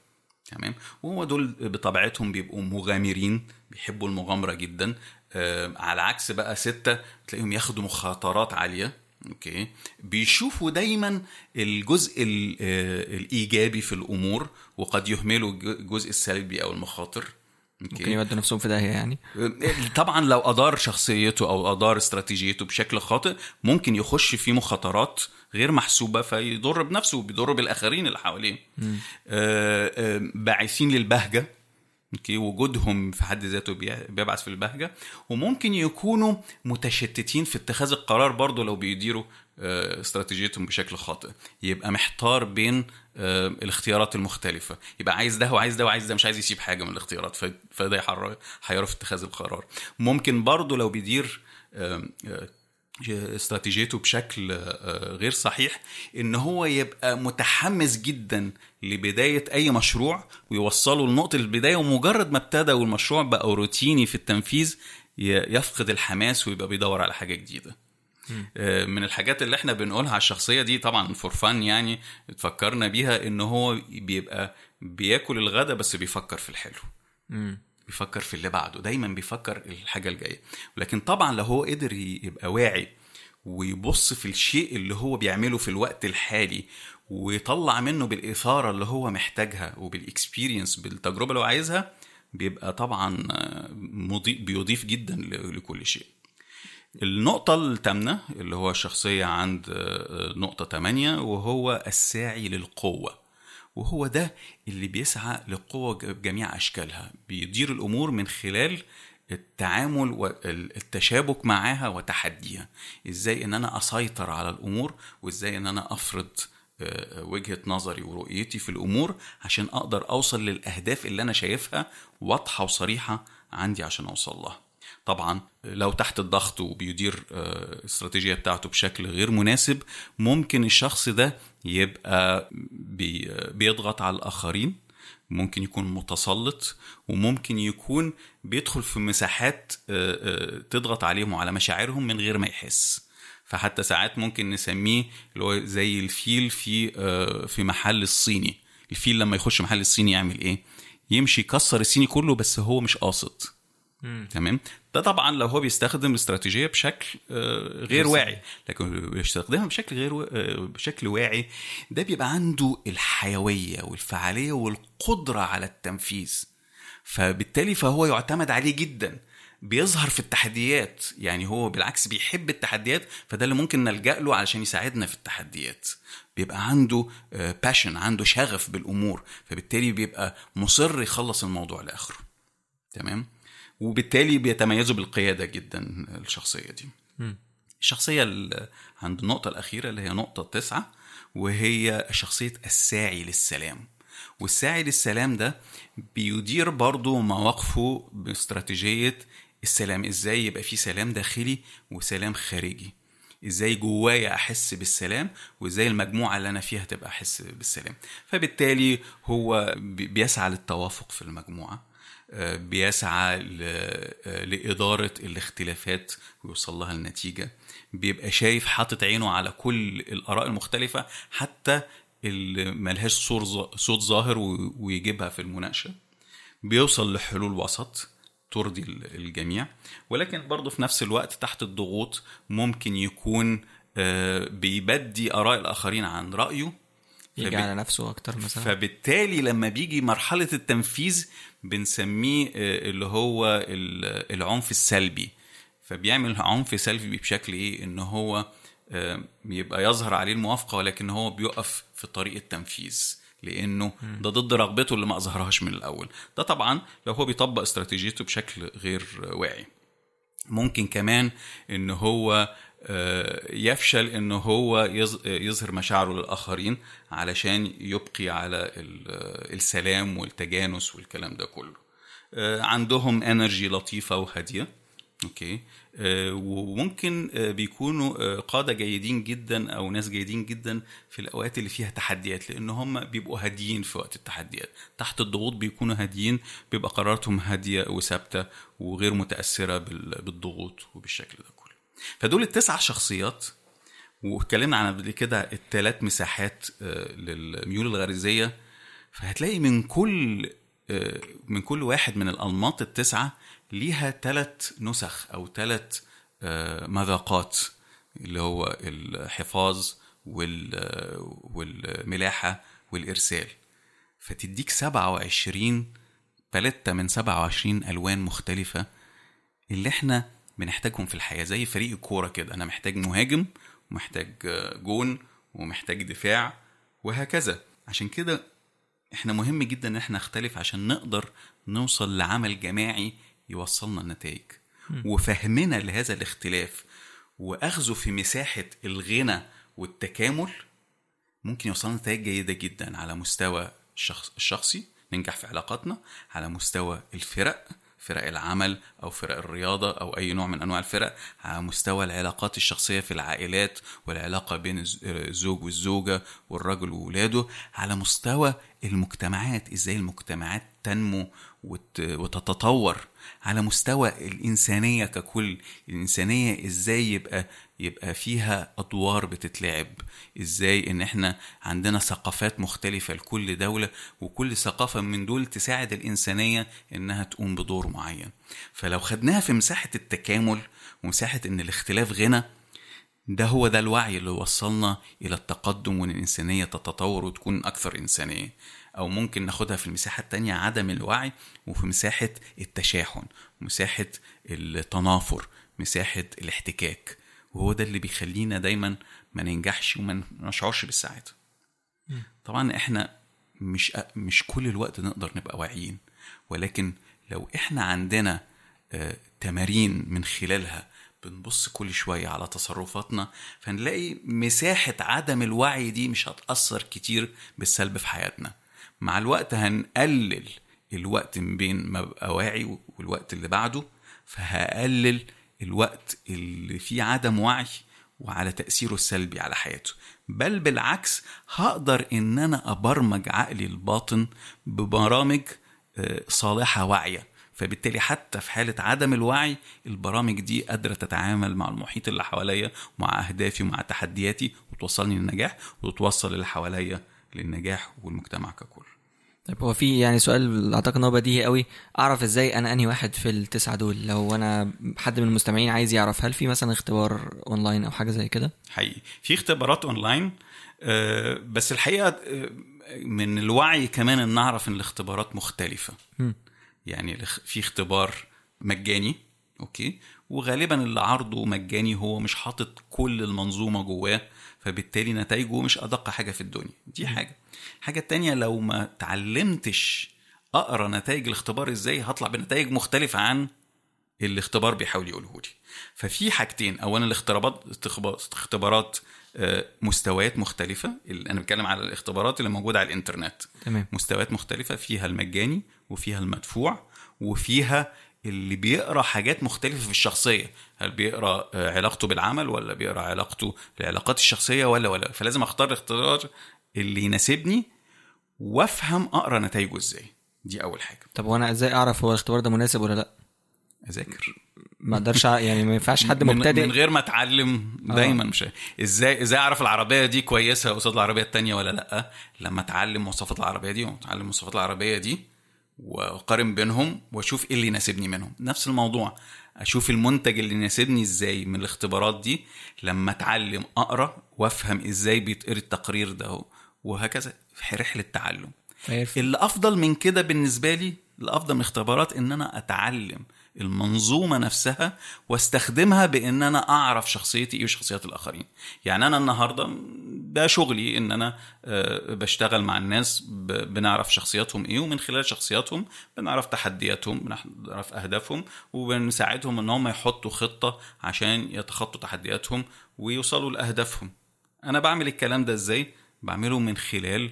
A: تمام؟ وهو دول بطبيعتهم بيبقوا مغامرين بيحبوا المغامرة جدا آه، على عكس بقى ستة تلاقيهم ياخدوا مخاطرات عالية. أوكي. بيشوفوا دايما الجزء ال- آه، الإيجابي في الأمور وقد يهملوا الج- الجزء السلبي أو المخاطر.
B: ممكن يودوا نفسهم في داهية يعني.
A: طبعا لو أدار شخصيته أو أدار استراتيجيته بشكل خاطئ ممكن يخش في مخاطرات غير محسوبة فيضر بنفسه وبيضر بالآخرين اللي حواليه. آه، آه، باعثين للبهجة. okay؟ وجودهم في حد ذاته بي- بيبعث في البهجة. وممكن يكونوا متشتتين في اتخاذ القرار برضه لو بيديروا آه، استراتيجيتهم بشكل خاطئ. يبقى محتار بين آه، الاختيارات المختلفة. يبقى عايز ده وعايز ده وعايز ده مش عايز يسيب حاجة من الاختيارات فده في اتخاذ القرار. ممكن برضه لو بيدير آه، استراتيجيته بشكل آه، غير صحيح إن هو يبقى متحمس جدا لبداية أي مشروع ويوصله لنقطة البداية ومجرد ما ابتدى والمشروع بقى روتيني في التنفيذ يفقد الحماس ويبقى بيدور على حاجة جديدة. آه، من الحاجات اللي إحنا بنقولها على الشخصية دي طبعا for fun يعني اتفكرنا بيها إن هو بيبقى بياكل الغدا بس بيفكر في الحلو. بيفكر في اللي بعده دايما بيفكر الحاجة الجاية. ولكن طبعا لو هو قدر يبقى واعي ويبص في الشيء اللي هو بيعمله في الوقت الحالي ويطلع منه بالإثارة اللي هو محتاجها وبال experience بالتجربة اللي هو عايزها بيبقى طبعا بيضيف جدا لكل شيء. النقطة الثامنة اللي هو الشخصية عند نقطة 8 وهو الساعي للقوة. وهو ده اللي بيسعى للقوة ج- بجميع أشكالها. بيدير الأمور من خلال التعامل والتشابك معاها وتحديها. إزاي إن أنا أسيطر على الأمور وإزاي إن أنا أفرض آه، وجهة نظري ورؤيتي في الأمور عشان أقدر أوصل للأهداف اللي أنا شايفها واضحة وصريحة عندي عشان أوصل لها. طبعا لو تحت الضغط وبيدير آه، الاستراتيجية بتاعته بشكل غير مناسب ممكن الشخص ده يبقى بي بيضغط على الآخرين ممكن يكون متسلط وممكن يكون بيدخل في مساحات آه، آه، تضغط عليهم وعلى مشاعرهم من غير ما يحس. فحتى ساعات ممكن نسميه اللي هو زي الفيل في في محل الصيني. الفيل لما يخش محل الصيني يعمل إيه؟ يمشي يكسر الصيني كله بس هو مش قاصد. تمام؟ ده طبعا لو هو بيستخدم الاستراتيجيه بشكل آه، غير واعي. لكن بيستخدمها بشكل غير آه، بشكل واعي ده بيبقى عنده الحيوية والفعالية والقدرة على التنفيذ. فبالتالي فهو يعتمد عليه جدا. بيظهر في التحديات. يعني هو بالعكس بيحب التحديات فده اللي ممكن نلجأ له علشان يساعدنا في التحديات. بيبقى عنده باشن عنده شغف بالأمور. فبالتالي بيبقى مصر يخلص الموضوع لآخره. تمام؟ وبالتالي بيتميزوا بالقيادة جدا الشخصية دي. الشخصية ال- عند النقطة الأخيرة اللي هي نقطة تسعة وهي شخصية الساعي للسلام. والساعي للسلام ده بيدير برضه مواقفه باستراتيجية السلام إزاي يبقى في سلام داخلي وسلام خارجي. إزاي جوايا أحس بالسلام وإزاي المجموعة اللي أنا فيها تبقى أحس بالسلام. فبالتالي هو بي- بيسعى للتوافق في المجموعة. بيسعى لإدارة الاختلافات ويوصل لها النتيجة بيبقى شايف حاطط عينه على كل الآراء المختلفة حتى اللي ملهاش صوت ظاهر ويجيبها في المناقشة. بيوصل لحلول وسط ترضي ال- الجميع. ولكن برضه في نفس الوقت تحت الضغوط ممكن يكون آه، بيبدي آراء الآخرين عن رأيه.
B: يجي
A: فب-
B: على نفسه أكتر مثلا.
A: فبالتالي لما بيجي مرحلة التنفيذ بنسميه آه، اللي هو ال- العنف السلبي. فبيعمل عنف سلبي بشكل إيه؟ إن هو آه، يبقى يظهر عليه الموافقة ولكن هو بيقف في طريق التنفيذ. لأنه ده ضد رغبته اللي ما أظهرهاش من الأول. ده طبعا لو هو بيطبق استراتيجيته بشكل غير واعي. ممكن كمان إن هو آه، يفشل ان هو يظ- يظهر مشاعره للآخرين علشان يبقي على ال- آه، السلام والتجانس والكلام ده كله. آه، عندهم energy لطيفة وهادية okay؟ آه، وممكن آه، بيكونوا آه، قادة جيدين جدا أو ناس جيدين جدا في الأوقات اللي فيها تحديات لأن هم بيبقوا هاديين في وقت التحديات. تحت الضغوط بيكونوا هاديين بيبقى قراراتهم هادية وثابتة وغير متأثرة بال- بالضغوط وبالشكل ده فدول التسع شخصيات واتكلمنا عن قبل كده الثلاث مساحات آه، للميول الغريزية فهتلاقي من كل آه، من كل واحد من الأنماط التسعة ليها ثلاث نسخ أو ثلاث مذاقات اللي هو الحفاظ وال- والملاحة والإرسال. فتديك 27 باليتة من 27 ألوان مختلفة اللي إحنا بنحتاجهم في الحياة زي فريق الكورة كده. أنا محتاج مهاجم ومحتاج جون ومحتاج دفاع وهكذا. عشان كده إحنا مهم جدا إن إحنا نختلف عشان نقدر نوصل لعمل جماعي يوصلنا النتائج. وفهمنا لهذا الاختلاف واخذه في مساحة الغنى والتكامل ممكن يوصلنا نتائج جيدة جدا على مستوى الشخص الشخصي ننجح في علاقاتنا على مستوى الفرق فرق العمل أو فرق الرياضة أو أي نوع من أنواع الفرق على مستوى العلاقات الشخصية في العائلات والعلاقة بين الز- الزوج والزوجة والرجل وولاده على مستوى المجتمعات إزاي المجتمعات تنمو وتتطور على مستوى الإنسانية ككل. الإنسانية إزاي يبقى يبقى فيها أدوار بتتلعب؟ إزاي إن إحنا عندنا ثقافات مختلفة لكل دولة وكل ثقافة من دول تساعد الإنسانية إنها تقوم بدور معين. فلو خدناها في مساحة التكامل ومساحة إن الاختلاف غنى ده هو ده الوعي اللي وصلنا إلى التقدم وإن الإنسانية تتطور وتكون أكثر إنسانية. أو ممكن ناخدها في المساحة التانية عدم الوعي وفي مساحة التشاحن مساحة التنافر مساحة الاحتكاك. وهو ده اللي بيخلينا دايما ما ننجحش وما نشعرش بالسعادة. طبعا إحنا مش مش كل الوقت نقدر نبقى واعيين ولكن لو إحنا عندنا آه، تمارين من خلالها بنبص كل شوية على تصرفاتنا فنلاقي مساحة عدم الوعي دي مش هتأثر كتير بالسلب في حياتنا. مع الوقت هنقلل الوقت من بين ما ببقى واعي والوقت اللي بعده فهقلل الوقت اللي فيه عدم وعي وعلى تأثيره السلبي على حياته. بل بالعكس هقدر إن أنا أبرمج عقلي الباطن ببرامج آه، صالحة واعية. فبالتالي حتى في حالة عدم الوعي البرامج دي قادرة تتعامل مع المحيط اللي حواليا ومع أهدافي ومع تحدياتي وتوصلني للنجاح وتوصل اللي حواليا للنجاح والمجتمع ككل.
B: طيب هو في يعني سؤال أعتقد إن هو بديهي قوي. أعرف إزاي أنا أنهي واحد في التسعة دول؟ لو أنا حد من المستمعين عايز يعرف هل في مثلا اختبار أونلاين أو حاجة زي كده؟
A: حقيقي. في اختبارات أونلاين آه، بس الحقيقة آه، من الوعي كمان إن نعرف إن الاختبارات مختلفة.
B: مم.
A: يعني في اختبار مجاني أوكي؟ وغالبا اللي عرضه مجاني هو مش حاطط كل المنظومة جواه فبالتالي نتائجه مش أدق حاجة في الدنيا. دي حاجة. الحاجة التانية لو ما تعلمتش أقرأ نتائج الاختبار إزاي هطلع بنتائج مختلفة عن الاختبار بيحاول يقوله لي. ففي حاجتين. اولا الاختبارات اختبارات آه، مستويات مختلفة. اللي أنا بتكلم على الاختبارات اللي موجودة على الإنترنت.
B: تمام.
A: مستويات مختلفة. فيها المجاني وفيها المدفوع وفيها اللي بيقرأ حاجات مختلفة في الشخصية. هل بيقرأ آه، علاقته بالعمل ولا بيقرأ علاقته العلاقات الشخصية ولا ولا. فلازم أختار الاختيار اللي يناسبني وأفهم أقرأ نتائجه إزاي. دي أول حاجة.
B: طب وأنا إزاي أعرف هو الاختبار ده مناسب ولا لأ؟
A: أذاكر.
B: ما أقدرش يعني ما ينفعش حد مبتدئ.
A: من غير ما أتعلم دايما مش إزاي إزاي أعرف العربية دي كويسة قصاد العربية التانية ولا لأ؟ لما أتعلم مواصفات العربية دي وأتعلم مواصفات العربية دي واقارن بينهم واشوف إيه اللي يناسبني منهم. نفس الموضوع. أشوف المنتج اللي يناسبني إزاي من الاختبارات دي لما اتعلم اقرأ وافهم إزاي بيتقري التقرير ده وهكذا. في رحلة تعلم.
B: فيرفع.
A: اللي أفضل من كده بالنسبة لي الأفضل من الاختبارات إن أنا أتعلم المنظومة نفسها واستخدمها بإن أنا أعرف شخصيتي إيه وشخصيات الآخرين. يعني أنا النهارده ده شغلي إن أنا آه، بشتغل مع الناس بنعرف شخصياتهم إيه ومن خلال شخصياتهم بنعرف تحدياتهم بنعرف أهدافهم وبنساعدهم إن هم يحطوا خطة عشان يتخطوا تحدياتهم ويوصلوا لأهدافهم. أنا بعمل الكلام ده إزاي؟ بعمله من خلال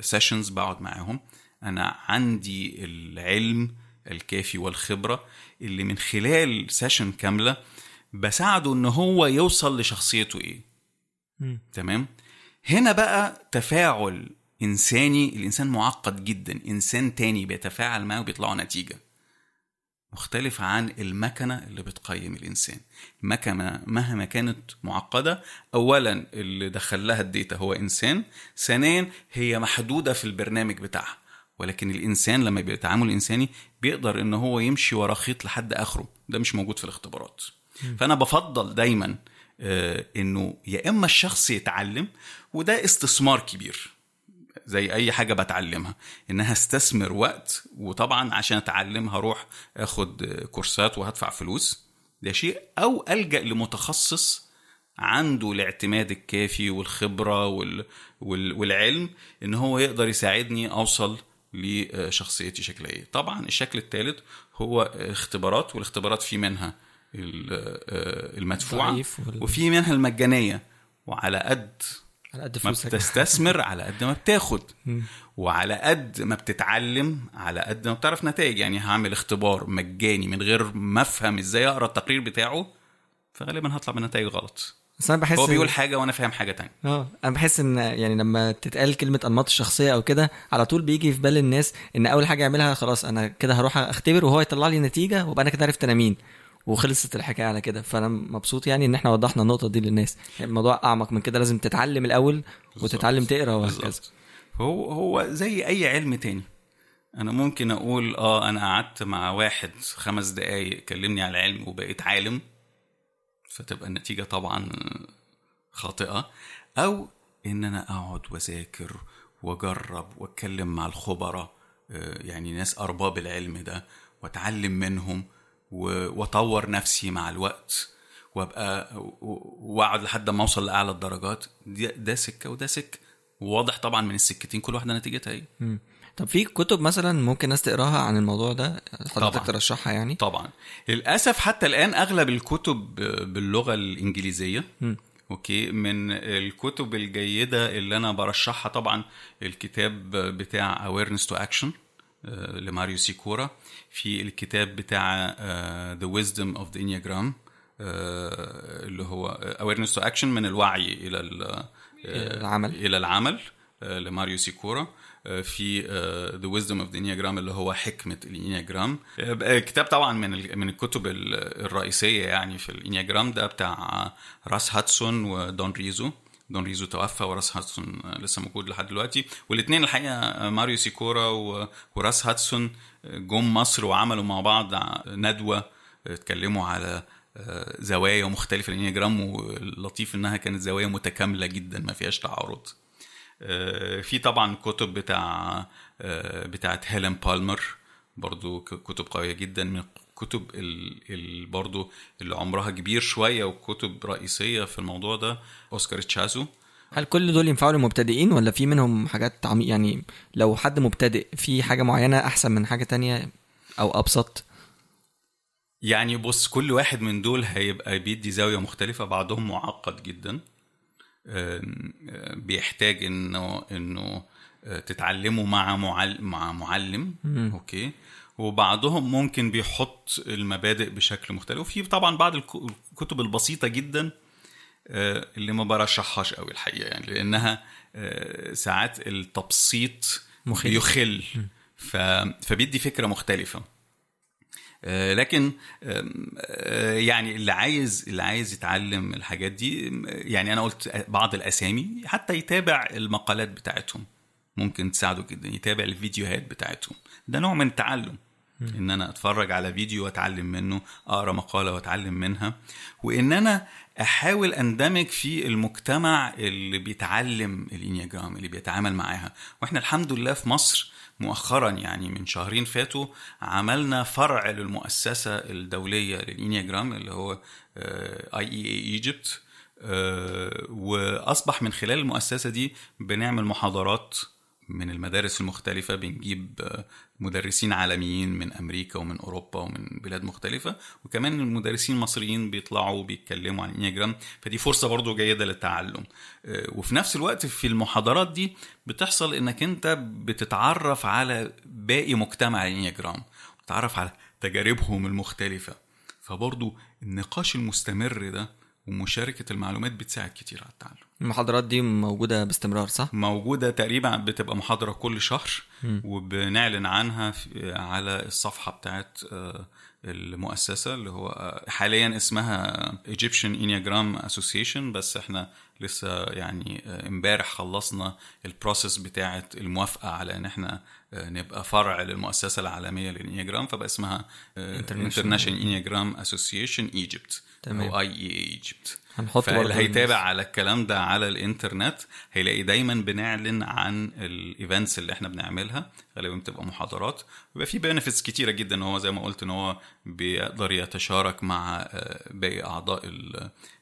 A: سيشنز بقعد معاهم. أنا عندي العلم الكافي والخبرة اللي من خلال session كاملة بساعده إن هو يوصل لشخصيته إيه.
B: مم.
A: تمام؟ هنا بقى تفاعل إنساني الإنسان معقد جدا إنسان تاني بيتفاعل معاه وبيطلعوا نتيجة. مختلفة عن المكنة اللي بتقيم الإنسان. المكنة مهما كانت معقدة أولا اللي دخل لها ال data هو إنسان ثانيا هي محدودة في البرنامج بتاعها. ولكن الإنسان لما بيبقى تعامل إنساني بيقدر إن هو يمشي ورا خيط لحد آخره. ده مش موجود في الاختبارات. فأنا بفضل دايما آه، إنه يا إما الشخص يتعلم وده استثمار كبير زي أي حاجة بتعلمها انها استثمر وقت وطبعا عشان أتعلم هروح آخد كورسات وهدفع فلوس. ده شيء أو ألجأ لمتخصص عنده الاعتماد الكافي والخبرة وال... وال... والعلم إن هو يقدر يساعدني أوصل لشخصيتي شكلها إيه طبعا الشكل الثالث هو اختبارات والاختبارات في منها ال-
B: المدفوعة
A: وفي منها المجانية وعلى قد
B: على قد
A: ما بتستثمر على قد ما بتاخد وعلى قد ما بتتعلم على قد ما بتعرف نتائج. يعني هعمل اختبار مجاني من غير ما أفهم إزاي أقرأ التقرير بتاعه فغالبا هطلع بنتائج غلط.
B: بس أنا بحس
A: هو
B: إن-
A: بيقول حاجة وأنا فاهم حاجة تانية.
B: آه أنا بحس إن يعني لما تتقال كلمة أنماط الشخصيه أو كده على طول بيجي في بال الناس إن أول حاجة يعملها خلاص أنا كده هروح أختبر وهو يطلع لي نتيجة وابقى أنا كده عرفت أنا مين. وخلصت الحكاية على كده. فأنا مبسوط يعني إن إحنا وضحنا النقطة دي للناس. يعني الموضوع أعمق من كده لازم تتعلم الأول وتتعلم تقرأ وهكذا.
A: هو هو زي أي علم تاني. أنا ممكن أقول آه أنا قعدت مع واحد خمس دقايق كلمني على العلم وبقيت عالم. فتبقى النتيجة طبعا خاطئة. أو إن أنا أقعد وأذاكر وأجرب وأتكلم مع الخبراء آه، يعني ناس أرباب العلم ده وأتعلم منهم وأطور نفسي مع الوقت وأبقى وأقعد لحد ما أوصل لأعلى الدرجات. ده, سكة وده سكة. واضح طبعا من السكتين كل واحدة نتيجتها
B: إيه. طب في كتب مثلا ممكن ناس تقراها عن الموضوع ده؟ حضرتك. ترشحها يعني؟
A: طبعا. للأسف حتى الآن أغلب الكتب باللغة الإنجليزية.
B: مم.
A: okay. من الكتب الجيدة اللي أنا برشحها طبعا الكتاب بتاع awareness to action آه، لماريو سيكورا. في الكتاب بتاع آه، The Wisdom of the Enneagram آه، اللي هو awareness to action من الوعي إلى ال- آه،
B: العمل.
A: إلى العمل آه، لماريو سيكورا. آه، في آه، The Wisdom of the Enneagram اللي هو حكمة الإنياجرام. آه، كتاب طبعا من من الكتب ال- الرئيسية يعني في الإنياجرام ده بتاع راس هادسون ودون ريزو. دون ريزو توفى وراس هادسون آه، لسه موجود لحد دلوقتي. والاثنين الحقيقة آه، ماريو سيكورا وراس هادسون آه، جم مصر وعملوا مع بعض آه، اتكلموا على آه، زوايا مختلفة الإنياجرام واللطيف إنها كانت زوايا متكاملة جدا ما فيهاش تعارض. آه، في طبعا كتب بتاع آه، بتاعت هيلين بالمر برضو كتب قوية جدا من كتب ال... ال... برضو اللي عمرها كبير شوية وكتب رئيسية في الموضوع ده أوسكار تشازو.
B: هل كل دول ينفعوا للمبتدئين ولا في منهم حاجات عميق يعني لو حد مبتدئ في حاجة معينة أحسن من حاجة تانية أو أبسط؟
A: يعني بص كل واحد من دول هيبقى بيدي زاوية مختلفة بعضهم معقد جدا. بيحتاج إنه إنه تتعلمه مع معلم مع معلم. أوكي. وبعضهم ممكن بيحط المبادئ بشكل مختلف. وفي طبعا بعض الك- الكتب البسيطة جدا اللي ما برشحهاش قوي الحقيقة يعني لأنها آه، ساعات التبسيط
B: مخل.
A: يخل ف... فبيدي فكرة مختلفة. آه، لكن آم، آه، يعني اللي عايز اللي عايز يتعلم الحاجات دي يعني أنا قلت بعض الأسامي حتى يتابع المقالات بتاعتهم. ممكن تساعده جدا يتابع الفيديوهات بتاعتهم. ده نوع من التعلم. إن أنا أتفرج على فيديو وأتعلم منه أقرأ مقالة وأتعلم منها. وإن أنا أحاول أندمج في المجتمع اللي بيتعلم الإنياجرام اللي بيتعامل معاها. وإحنا الحمد لله في مصر مؤخرا يعني من شهرين فاتوا عملنا فرع للمؤسسة الدولية للإنياجرام اللي هو اي اي ايجيبت وأصبح من خلال المؤسسة دي بنعمل محاضرات من المدارس المختلفة بنجيب مدرسين عالميين من أمريكا ومن أوروبا ومن بلاد مختلفة وكمان المدرسين المصريين بيطلعوا وبيتكلموا عن الإنياجرام فدي فرصة برضو جيدة للتعلم. وفي نفس الوقت في المحاضرات دي بتحصل إنك أنت بتتعرف على باقي مجتمع الإنياجرام بتتعرف على تجاربهم المختلفة. فبرضو النقاش المستمر ده ومشاركة المعلومات بتساعد كتير على التعلم
B: المحاضرات دي موجودة باستمرار صح؟
A: موجودة تقريبا بتبقى محاضرة كل شهر م. وبنعلن عنها على الصفحة بتاعت المؤسسة اللي هو حاليا اسمها Egyptian Enneagram Association بس إحنا لسه يعني امبارح خلصنا البروسيس بتاعت الموافقة على إن إحنا نبقى فرع للمؤسسة العالمية للإنياجرام فبقى اسمها International Enneagram Association Egypt
B: تمام.
A: أو IEA Egypt
B: هنحط
A: فاللي هيتابع على الكلام ده على الإنترنت؟ هيلاقي دايما بنعلن عن ال events اللي إحنا بنعملها غالبا بتبقى محاضرات. ويبقى في benefits كتيرة جدا. هو زي ما قلت إن هو بيقدر يتشارك مع باقي أعضاء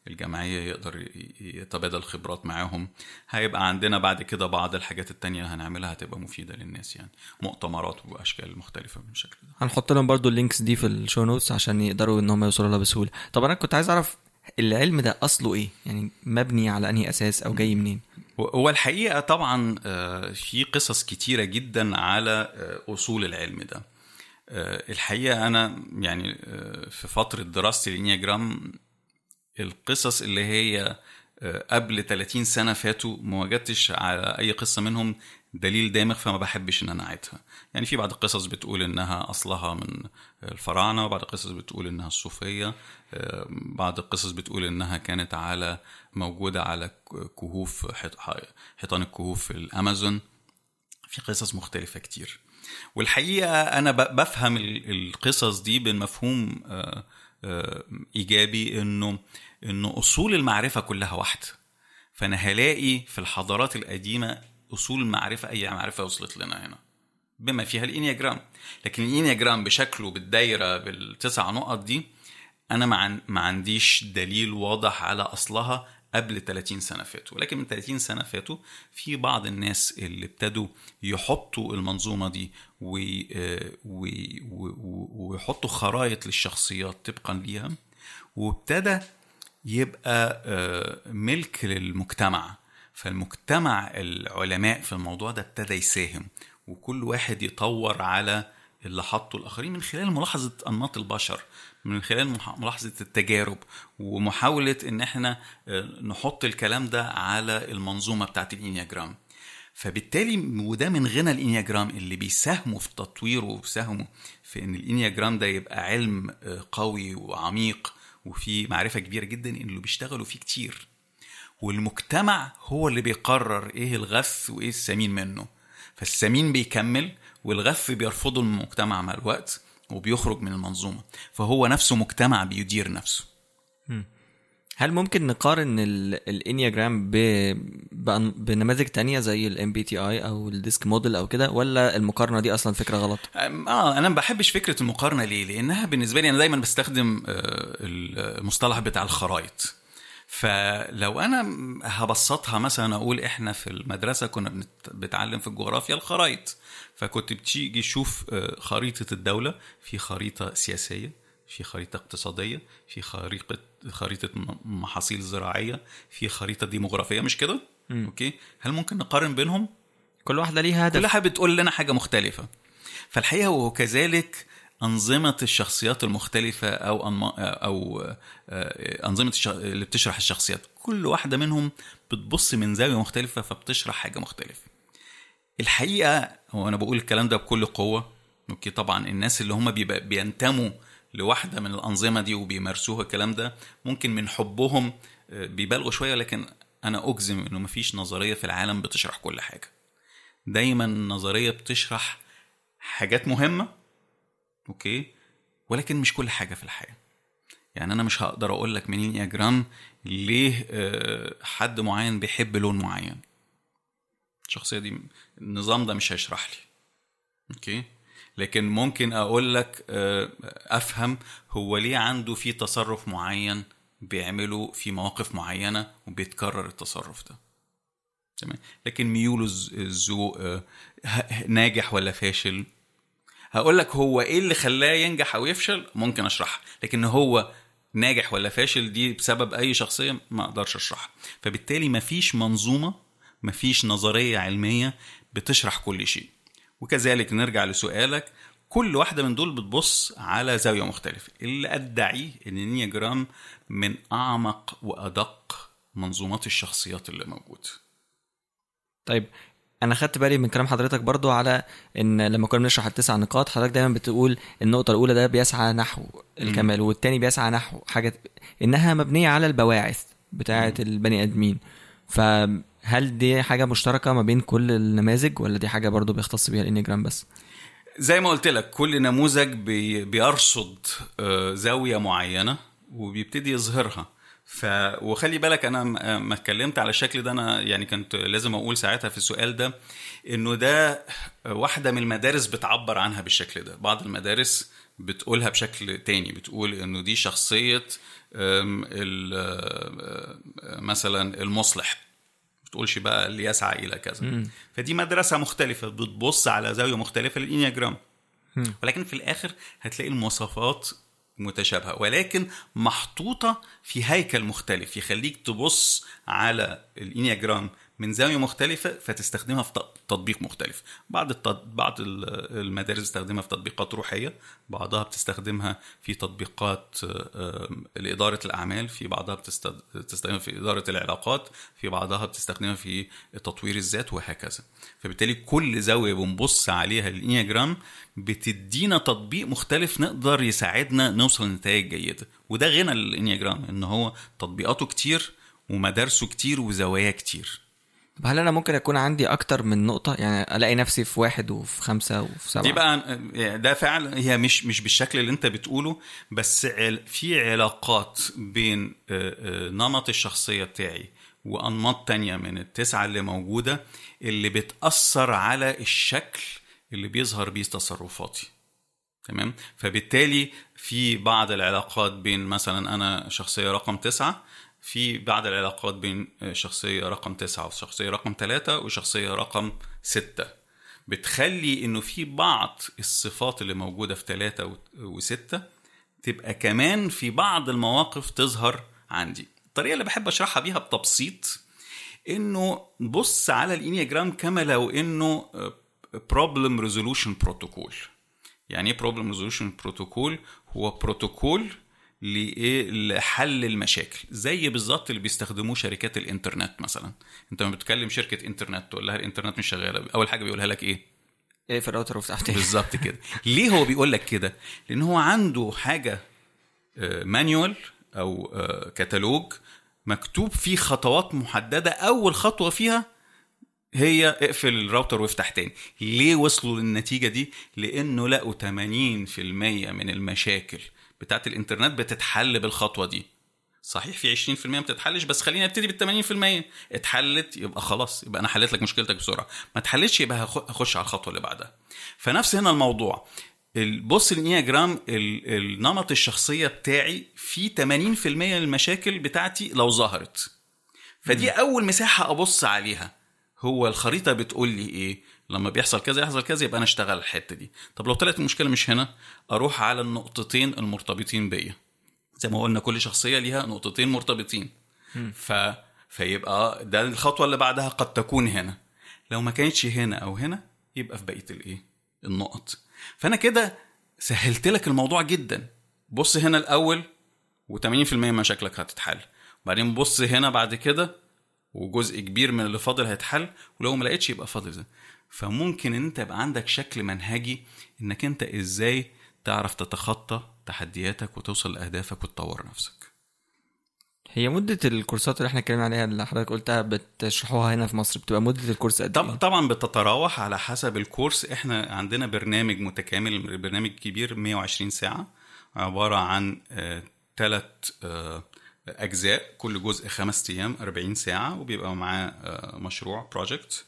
A: الجمعية يقدر يتبادل خبرات معاهم. هيبقى عندنا بعد كده بعض الحاجات التانية هنعملها هتبقى مفيدة للناس يعني. مؤتمرات وأشكال مختلفة من الشكل ده.
B: هنحط لهم برضو ال links دي في ال show notes عشان يقدروا إن هم يوصلوا لها بسهولة. طب أنا كنت عايز أعرف العلم ده أصله إيه؟ يعني مبني على أنهي أساس أو جاي منين؟
A: هو الحقيقة طبعا في قصص كتيرة جدا على أصول العلم ده. الحقيقة أنا يعني في فترة دراستي ال Enneagram القصص اللي هي قبل 30 سنة فاتوا ما وجدتش على أي قصة منهم دليل دامغ فما بحبش إن أنا أعيدها. يعني في بعض القصص بتقول إنها أصلها من الفراعنة وبعض القصص بتقول إنها الصوفية بعض القصص بتقول إنها كانت على موجودة على كهوف حيطان الكهوف في الأمازون. في قصص مختلفة كتير. والحقيقة أنا بفهم القصص دي بمفهوم إيجابي إنه إنه أصول المعرفة كلها واحدة. فأنا هلاقي في الحضارات القديمة أصول المعرفة أي معرفة وصلت لنا هنا. بما فيها الإنياجرام. لكن الإنياجرام بشكله بالدايرة بالتسع نقط دي أنا ما عنديش دليل واضح على أصلها قبل 30 سنة فاتوا. ولكن من 30 سنة فاتوا في بعض الناس اللي ابتدوا يحطوا المنظومة دي ويحطوا خرائط للشخصيات طبقا ليها وابتدى يبقى ملك للمجتمع. فالمجتمع العلماء في الموضوع ده ابتدى يساهم وكل واحد يطور على اللي حطه الآخرين من خلال ملاحظة أنماط البشر من خلال ملاحظة التجارب ومحاولة إن إحنا نحط الكلام ده على المنظومة بتاعت الإنياجرام. فبالتالي وده من غنى الإنياجرام اللي بيساهموا في تطويره وبيساهموا في إن ال Enneagram ده يبقى علم قوي وعميق وفي معرفة كبيرة جدا اللي بيشتغلوا فيه كتير. والمجتمع هو اللي بيقرر إيه الغث وإيه السمين منه. فالسمين بيكمل والغث بيرفضه المجتمع مع الوقت وبيخرج من المنظومة. فهو نفسه مجتمع بيدير نفسه.
B: هل ممكن نقارن الإنياجرام بنماذج تانية زي ال MBTI أو ال DISC model أو كده ولا المقارنة دي أصلا فكرة غلط؟
A: آه أنا ما بحبش فكرة المقارنة ليه؟ لأنها بالنسبة لي أنا دايما بستخدم المصطلح بتاع الخرايط فلو أنا هبسطها مثلا أقول إحنا في المدرسة كنا بنتعلم في الجغرافيا الخرايط فكنت بتيجي تشوف خريطة الدولة في خريطة سياسية في خريطة اقتصادية في خريطة خريطة محاصيل زراعية في خريطة ديموغرافية مش كده؟ أوكي؟ هل ممكن نقارن بينهم؟
B: كل واحدة ليها هدف.
A: كل واحدة بتقول لنا حاجة مختلفة. فالحقيقة وكذلك أنظمة الشخصيات المختلفة أو أنما أو أنظمة اللي بتشرح الشخصيات. كل واحدة منهم بتبص من زاوية مختلفة فبتشرح حاجة مختلفة. الحقيقة هو أنا بقول الكلام ده بكل قوة. أوكي طبعا الناس اللي هم بينتموا لواحدة من الأنظمة دي وبيمارسوها الكلام ده ممكن من حبهم بيبالغوا شوية لكن أنا أجزم إنه مفيش نظرية في العالم بتشرح كل حاجة. دايما النظرية بتشرح حاجات مهمة okay؟ ولكن مش كل حاجة في الحياة. يعني أنا مش هقدر أقول لك من ال Enneagram ليه آه، حد معين بيحب لون معين. الشخصية دي النظام ده مش هيشرح لي. okay؟ لكن ممكن أقول لك آه، أفهم هو ليه عنده في تصرف معين بيعمله في مواقف معينة وبيتكرر التصرف ده. تمام؟ لكن ميوله الذوق آه، ناجح ولا فاشل؟ هقول لك هو إيه اللي خلاه ينجح أو يفشل؟ ممكن أشرحها. لكن هو ناجح ولا فاشل دي بسبب أي شخصية؟ ما أقدرش أشرحها. فبالتالي مفيش منظومة مفيش نظرية علمية بتشرح كل شيء. وكذلك نرجع لسؤالك. كل واحدة من دول بتبص على زاوية مختلفة. اللي ادعيه إن النياجرام من أعمق وأدق منظومات الشخصيات اللي موجودة.
B: طيب أنا خدت بالي من كلام حضرتك برضو على إن لما كنا بنشرح التسع نقاط حضرتك دايما بتقول النقطة الأولى ده بيسعى نحو الكمال والتاني بيسعى نحو حاجة إنها مبنية على البواعث بتاعة البني آدمين. فهل دي حاجة مشتركة ما بين كل النماذج ولا دي حاجة برضو بيختص بيها الانيجرام بس؟
A: زي ما قلت لك كل نموذج بي بيرصد آه، زاوية معينة وبيبتدي يظهرها. ف وخلي بالك أنا آه، ما اتكلمت على الشكل ده أنا يعني كنت لازم أقول ساعتها في السؤال ده إنه ده واحدة من المدارس بتعبر عنها بالشكل ده. بعض المدارس بتقولها بشكل تاني بتقول إنه دي شخصية آه، مثلا المصلح. بتقولش بقى اللي يسعى إلى كذا. فدي مدرسة مختلفة بتبص على زاوية مختلفة للإنياجرام. ولكن في الآخر هتلاقي المواصفات متشابهة ولكن محطوطة في هيكل مختلف يخليك تبص على الإنياجرام من زاوية مختلفة فتستخدمها في تط- تطبيق مختلف. بعض. بعض ال- المدارس بتستخدمها في تطبيقات روحية بعضها بتستخدمها في تطبيقات لإدارة الأعمال في بعضها بتست- بتستخدمها في إدارة العلاقات في بعضها بتستخدمها في تطوير الذات وهكذا. فبالتالي كل زاوية بنبص عليها الانياجرام بتدينا تطبيق مختلف نقدر يساعدنا نوصل لنتائج جيدة. وده غنى الإنياجرام إن هو تطبيقاته كتير ومدارسه كتير وزوايا كتير.
B: طب هل أنا ممكن أكون عندي أكتر من نقطة؟ يعني ألاقي نفسي في واحد وفي خمسة وفي سبعة؟
A: دي بقى ده فعلا هي مش مش بالشكل اللي أنت بتقوله بس في علاقات بين آه، آه، نمط الشخصية بتاعي وأنماط تانية من التسعة اللي موجودة اللي بتأثر على الشكل اللي بيظهر بيه تصرفاتي. تمام؟ فبالتالي في بعض العلاقات بين مثلا أنا شخصية رقم تسعة في بعض العلاقات بين شخصية رقم تسعة وشخصية رقم ثلاثة وشخصية رقم ستة. بتخلي إنه في بعض الصفات اللي موجودة في ثلاثة وستة تبقى كمان في بعض المواقف تظهر عندي. الطريقة اللي بحب أشرحها بيها بتبسيط إنه بص على ال Enneagram كما لو إنه problem resolution protocol يعني إيه problem resolution protocol هو بروتوكول لحل المشاكل زي بالظبط اللي بيستخدموه شركات الإنترنت مثلا. أنت لما بتكلم شركة إنترنت تقول لها الإنترنت مش شغالة أول حاجة بيقولها لك إيه؟
B: إيه في الراوتر وافتح تاني
A: بالظبط كده. ليه هو بيقول لك كده؟ لأن هو عنده حاجة manual أو آه، كتالوج مكتوب فيه خطوات محددة. أول خطوة فيها هي اقفل الراوتر وافتح تاني. ليه وصلوا للنتيجة دي؟ لأنه لقوا 80% من المشاكل بتاعت الانترنت بتتحل بالخطوة دي. صحيح في 20% ما بتتحلش بس خلينا نبتدي بال 80% اتحلت يبقى خلاص يبقى أنا حليت لك مشكلتك بسرعة. ما اتحلتش يبقى هخ- هخش على الخطوة اللي بعدها. فنفس هنا الموضوع. ال- بص الانياجرام ال- النمط الشخصية بتاعي فيه 80% من المشاكل بتاعتي لو ظهرت. فدي أول مساحة أبص عليها. هو الخريطة بتقول لي إيه؟ لما بيحصل كذا يحصل كذا يبقى أنا اشتغل الحتة دي. طب لو طلعت المشكلة مش هنا أروح على النقطتين المرتبطين بيا. زي ما قلنا كل شخصية ليها نقطتين مرتبطين. ف فيبقى ده الخطوة اللي بعدها قد تكون هنا. لو ما كانتش هنا أو هنا يبقى في بقية الإيه؟ النقط. فأنا كده سهلت لك الموضوع جدا. بص هنا الأول و80% من مشاكلك هتتحل. بعدين بص هنا بعد كده وجزء كبير من اللي فاضل هيتحل. ولو ما لقيتش يبقى فاضل ده فممكن إن أنت يبقى عندك شكل منهجي إنك أنت إزاي تعرف تتخطى تحدياتك وتوصل لأهدافك وتطور نفسك.
B: هي مدة الكورسات اللي إحنا اتكلمنا عليها اللي حضرتك قلتها بتشرحوها هنا في مصر بتبقى مدة الكورس قد
A: طب
B: إيه؟
A: طبعا بتتراوح على حسب الكورس. إحنا عندنا برنامج متكامل برنامج كبير 120 ساعة عبارة عن ثلاث أجزاء كل جزء خمس أيام 40 ساعة وبيبقى معاه آه، مشروع بروجكت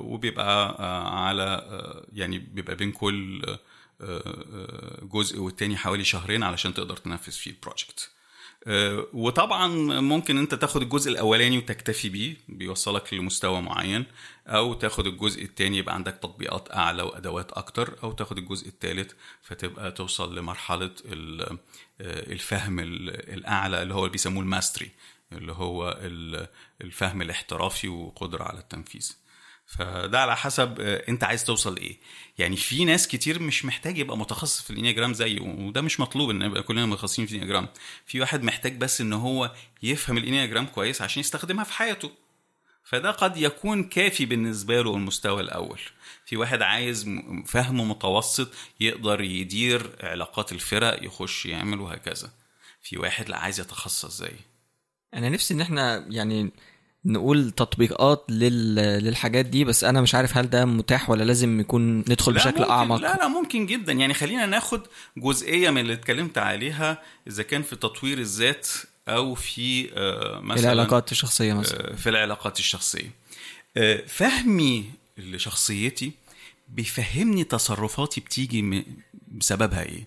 A: وبيبقى آه، على آه، يعني بيبقى بين كل آه، آه، جزء والتاني حوالي شهرين علشان تقدر تنفذ فيه ال project آه، وطبعا ممكن انت تاخد الجزء الأولاني وتكتفي بيه بيوصلك لمستوى معين أو تاخد الجزء الثاني يبقى عندك تطبيقات أعلى وأدوات أكتر أو تاخد الجزء الثالث فتبقى توصل لمرحلة ال- آه، الفهم ال- الأعلى اللي هو اللي بيسموه ال mastery. اللي هو ال- الفهم الاحترافي وقدرة على التنفيذ. فده على حسب آه، انت عايز توصل لايه يعني في ناس كتير مش محتاج يبقى متخصص في الانياجرام زيه وده مش مطلوب ان يبقى كلنا متخصصين في الانياجرام. في واحد محتاج بس ان هو يفهم الانياجرام كويس عشان يستخدمها في حياته. فده قد يكون كافي بالنسبة له المستوى الأول. في واحد عايز فهم متوسط يقدر يدير علاقات الفرق يخش يعمل وهكذا. في واحد لا عايز يتخصص زي
B: أنا نفسي إن إحنا يعني نقول تطبيقات لل... للحاجات دي بس أنا مش عارف هل ده متاح ولا لازم يكون ندخل
A: لا
B: بشكل
A: ممكن
B: أعمق.
A: لا لا ممكن جدا. يعني خلينا ناخد جزئية من اللي اتكلمت عليها إذا كان في تطوير الذات أو في آه، مثلا
B: العلاقات الشخصية مثلا.
A: في العلاقات الشخصية. آه، فهمي لشخصيتي بيفهمني تصرفاتي بتيجي بسببها إيه؟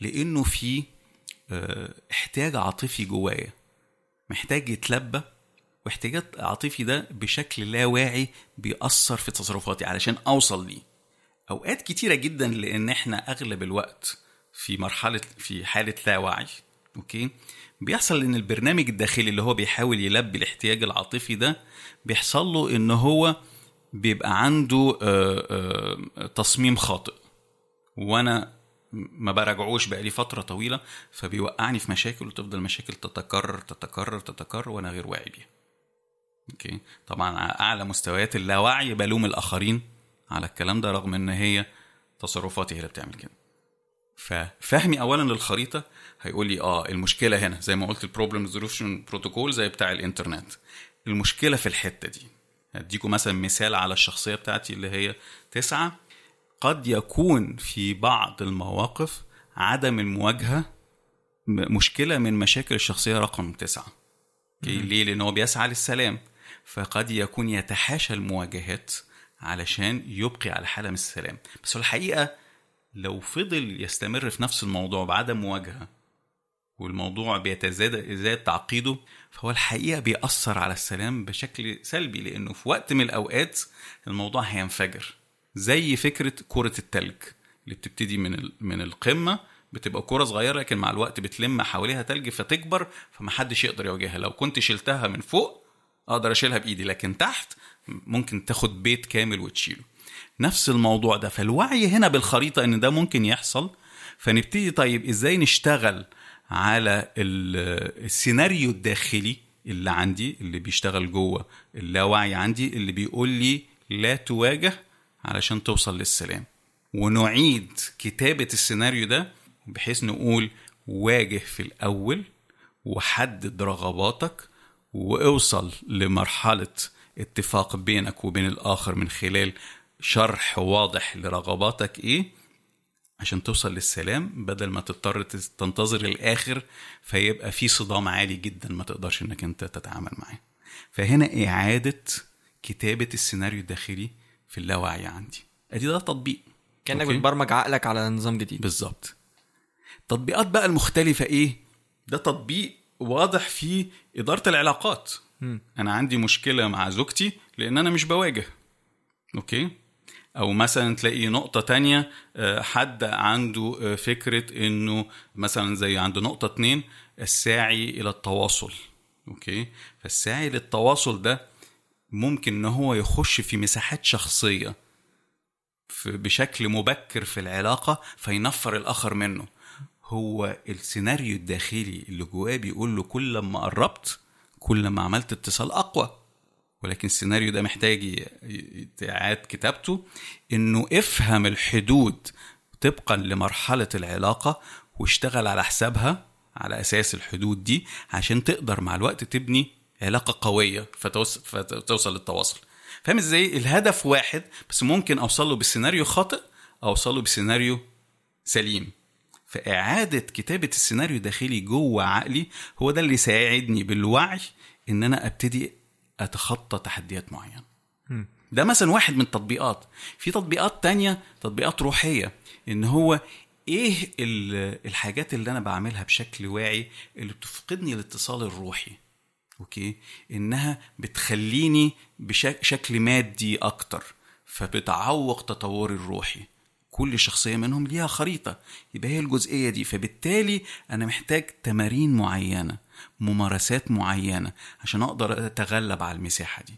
A: لأنه في آه، احتياج عاطفي جوايا. محتاج يتلبى واحتياج عاطفي ده بشكل لا واعي بيأثر في تصرفاتي علشان أوصل ليه. أوقات كتيرة جدا لأن إحنا أغلب الوقت في مرحلة في حالة لا وعي أوكي؟ بيحصل إن البرنامج الداخلي اللي هو بيحاول يلبي الاحتياج العاطفي ده بيحصل له إن هو بيبقى عنده آه، آه، تصميم خاطئ وأنا ما براجعوش بقالي فترة طويلة فبيوقعني في مشاكل وتفضل المشاكل تتكرر تتكرر تتكرر وأنا غير واعي بيها. okay؟ طبعا على أعلى مستويات اللاوعي بلوم الآخرين على الكلام ده رغم إن هي تصرفاتي هي اللي بتعمل كده. ففهمي اولا للخريطة هيقول لي آه المشكلة هنا زي ما قلت ال problem resolution protocol زي بتاع الإنترنت. المشكلة في الحتة دي هديكم مثلا مثال على الشخصية بتاعتي اللي هي تسعة قد يكون في بعض المواقف عدم المواجهة مشكلة من مشاكل الشخصية رقم أوكي ليه؟ لأن هو بيسعى للسلام. فقد يكون يتحاشى المواجهات علشان يبقي على حالة من السلام. بس الحقيقة لو فضل يستمر في نفس الموضوع بعدم مواجهة والموضوع بيتزاد زاد تعقيده فهو الحقيقة بيأثر على السلام بشكل سلبي. لأنه في وقت من الأوقات الموضوع هينفجر. زي فكرة كرة التلج اللي بتبتدي من من القمة بتبقى كرة صغيرة لكن مع الوقت بتلم حواليها تلج فتكبر فمحدش يقدر يواجهها. لو كنت شلتها من فوق أقدر أشيلها بإيدي لكن تحت ممكن تاخد بيت كامل وتشيله. نفس الموضوع ده. فالوعي هنا بالخريطة إن ده ممكن يحصل. فنبتدي طيب إزاي نشتغل على ال- السيناريو الداخلي اللي عندي اللي بيشتغل جوه اللاوعي عندي اللي بيقول لي لا تواجه علشان توصل للسلام. ونعيد كتابة السيناريو ده بحيث نقول واجه في الأول وحدد رغباتك وأوصل لمرحلة اتفاق بينك وبين الآخر من خلال شرح واضح لرغباتك إيه؟ عشان توصل للسلام بدل ما تضطر تنتظر الآخر فيبقى في صدام عالي جدا ما تقدرش إنك أنت تتعامل معاه. فهنا إعادة كتابة السيناريو الداخلي في اللاوعي عندي. أدي ده تطبيق. كأنك؟
B: بتبرمج عقلك على نظام جديد.
A: بالظبط. التطبيقات بقى المختلفة إيه؟ ده تطبيق واضح في إدارة العلاقات. أنا عندي مشكلة مع زوجتي لأن أنا مش بواجه. okay؟ أو مثلا تلاقي نقطة تانية آه، حد عنده آه، فكرة إنه مثلا زي عند نقطة اتنين الساعي إلى التواصل. okay؟ فالساعي للتواصل ده ممكن إن هو يخش في مساحات شخصية في بشكل مبكر في العلاقة فينفر الآخر منه. هو السيناريو الداخلي اللي جواه بيقول له كل ما قربت كل ما عملت اتصال أقوى. ولكن السيناريو ده محتاج إعادة كتابته. إنه افهم الحدود طبقا لمرحلة العلاقة واشتغل على حسابها على أساس الحدود دي عشان تقدر مع الوقت تبني علاقة قوية فتوصل, فتوصل للتواصل فاهم إزاي الهدف واحد بس ممكن أوصل له بالسيناريو خاطئ أو أوصل له بسيناريو سليم فإعادة كتابة السيناريو داخلي جوه عقلي هو ده اللي ساعدني بالوعي إن أنا أبتدي أتخطى تحديات معينة. ده مثلا واحد من التطبيقات. في تطبيقات تانية تطبيقات روحية إن هو إيه ال- الحاجات اللي أنا بعملها بشكل واعي اللي بتفقدني الاتصال الروحي. أوكي إنها بتخليني بشكل مادي أكتر فبتعوق تطوري الروحي. كل شخصية منهم ليها خريطة يبقى هي الجزئية دي. فبالتالي أنا محتاج تمارين معينة ممارسات معينة عشان أقدر أتغلب على المساحة دي.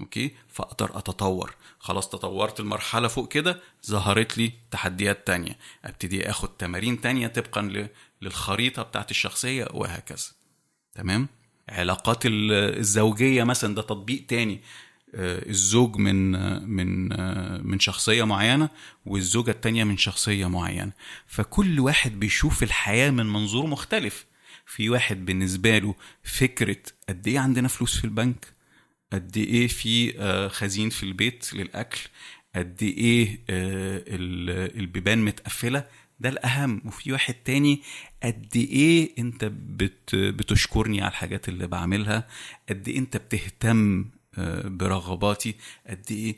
A: أوكي؟ فأقدر أتطور. خلاص تطورت المرحلة فوق كده ظهرت لي تحديات تانية. أبتدي آخد تمارين تانية طبقا للخريطة بتاعت الشخصية وهكذا. تمام؟ علاقات ال- الزوجية مثلا ده تطبيق تاني. آه، الزوج من من آه، من شخصية معينة والزوجة التانية من شخصية معينة. فكل واحد بيشوف الحياة من منظور مختلف. في واحد بالنسبة له فكرة قد إيه عندنا فلوس في البنك؟ قد إيه في آه، خزين في البيت للأكل؟ قد إيه ال- البيبان متقفلة؟ ده الأهم. وفي واحد تاني قد إيه أنت بت بتشكرني على الحاجات اللي بعملها؟ قد إيه أنت بتهتم آه، برغباتي؟ قد إيه؟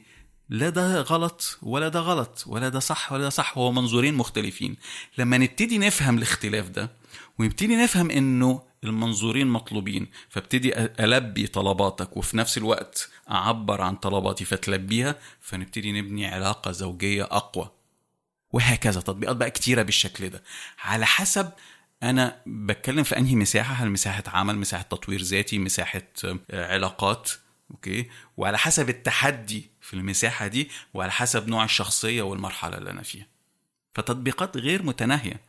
A: لا ده غلط ولا ده غلط ولا ده صح ولا ده صح. هو منظورين مختلفين. لما نبتدي نفهم الاختلاف ده ونبتدي نفهم إنه المنظورين مطلوبين فابتدي ألبي طلباتك وفي نفس الوقت أعبر عن طلباتي فتلبيها فنبتدي نبني علاقة زوجية أقوى. وهكذا تطبيقات بقى كتيرة بالشكل ده. على حسب أنا بتكلم في أنهي مساحة هل مساحة عمل مساحة تطوير ذاتي مساحة آه، علاقات okay؟ وعلى حسب التحدي في المساحة دي وعلى حسب نوع الشخصية والمرحلة اللي أنا فيها. فتطبيقات غير متناهية.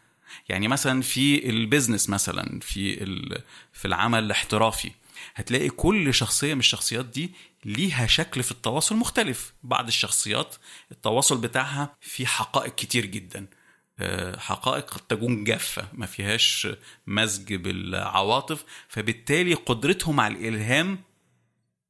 A: يعني مثلا في ال business مثلا في في العمل الاحترافي. هتلاقي كل شخصية من الشخصيات دي ليها شكل في التواصل مختلف. بعض الشخصيات التواصل بتاعها في حقائق كتير جدا. آه، حقائق قد تكون جافة ما فيهاش مزج بالعواطف فبالتالي قدرتهم على الإلهام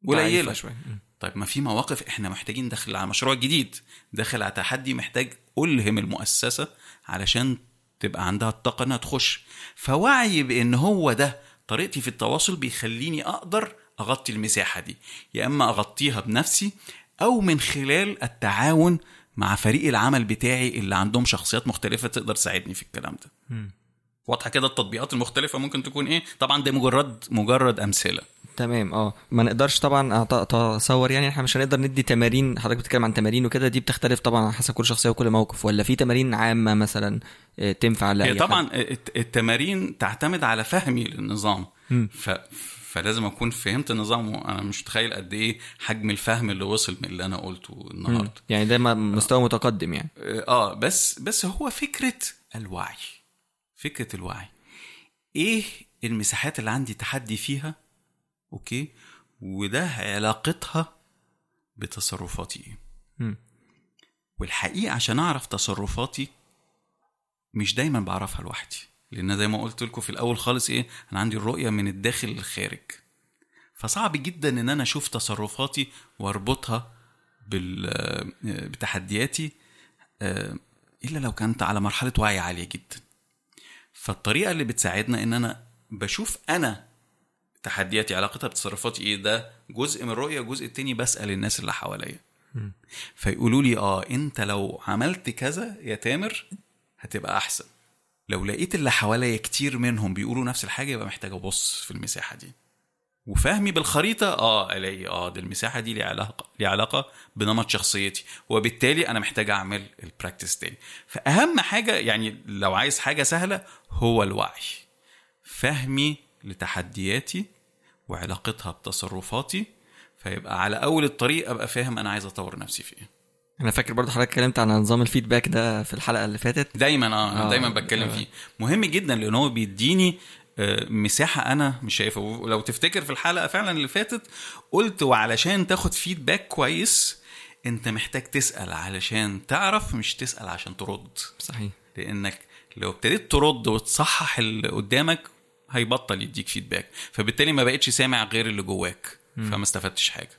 A: قليلة.
B: ضعيفة شوية. م.
A: طيب ما في مواقف إحنا محتاجين داخل على مشروع جديد. داخل على تحدي محتاج ألهم المؤسسة علشان تبقى عندها الطاقة إنها تخش. فوعي بإن هو ده طريقتي في التواصل بيخليني أقدر أغطي المساحة دي يا إما أغطيها بنفسي أو من خلال التعاون مع فريق العمل بتاعي اللي عندهم شخصيات مختلفة تقدر تساعدني في الكلام ده. واضحة كده التطبيقات المختلفة ممكن تكون إيه؟ طبعا ده مجرد مجرد أمثلة.
B: تمام آه. ما نقدرش طبعا اتصور يعني إحنا مش هنقدر ندي تمارين حضرتك بتتكلم عن تمارين وكده دي بتختلف طبعا على حسب كل شخصيه وكل موقف. ولا في تمارين عامة مثلا آه، تنفع
A: لأي
B: حد؟
A: طبعا الت- التمارين تعتمد على فهمي للنظام. ف... فلازم أكون فهمت النظام وأنا مش متخيل قد إيه حجم الفهم اللي وصل من اللي أنا قلته النهارده.
B: يعني ده مستوى متقدم يعني.
A: آه بس بس هو فكرة الوعي. فكرة الوعي. إيه المساحات اللي عندي تحدي فيها؟ أوكي. وده علاقتها بتصرفاتي.
B: إيه.
A: والحقيقة عشان أعرف تصرفاتي مش دايما بعرفها لوحدي. لأن زي ما قلت لكم في الأول خالص إيه أنا عندي الرؤية من الداخل للخارج. فصعب جدا إن أنا أشوف تصرفاتي وأربطها بال بتحدياتي آه، إلا لو كانت على مرحلة وعي عالية جدا. فالطريقة اللي بتساعدنا إن أنا بشوف أنا تحدياتي علاقتها بتصرفاتي إيه ده جزء من الرؤيه الجزء التاني بسأل الناس اللي حواليا. فيقولوا لي آه أنت لو عملت كذا يا تامر هتبقى أحسن. لو لقيت اللي حواليا كتير منهم بيقولوا نفس الحاجة يبقى محتاج أبص في المساحة دي. وفهمي بالخريطة آه ألاقي آه دي المساحة دي ليها علاقة ليها علاقة بنمط شخصيتي وبالتالي أنا محتاج أعمل البراكتس تاني. فأهم حاجة يعني لو عايز حاجة سهلة هو الوعي. فهمي لتحدياتي وعلاقتها بتصرفاتي فيبقى على أول الطريق أبقى فاهم أنا عايز أطور نفسي في إيه.
B: أنا فاكر برضه حضرتك اتكلمت عن نظام الفيدباك ده في الحلقة اللي فاتت.
A: دايما
B: آه,
A: آه، دايما بتكلم
B: آه.
A: فيه. مهم جدا لأن هو بيديني مساحة أنا مش شايفها. ولو تفتكر في الحلقة فعلا اللي فاتت قلت وعلشان تاخد فيدباك كويس أنت محتاج تسأل علشان تعرف مش تسأل عشان ترد.
B: صحيح.
A: لأنك لو ابتديت ترد وتصحح اللي قدامك هيبطل يديك فيدباك فبالتالي ما بقتش سامع غير اللي جواك. فما استفدتش حاجة.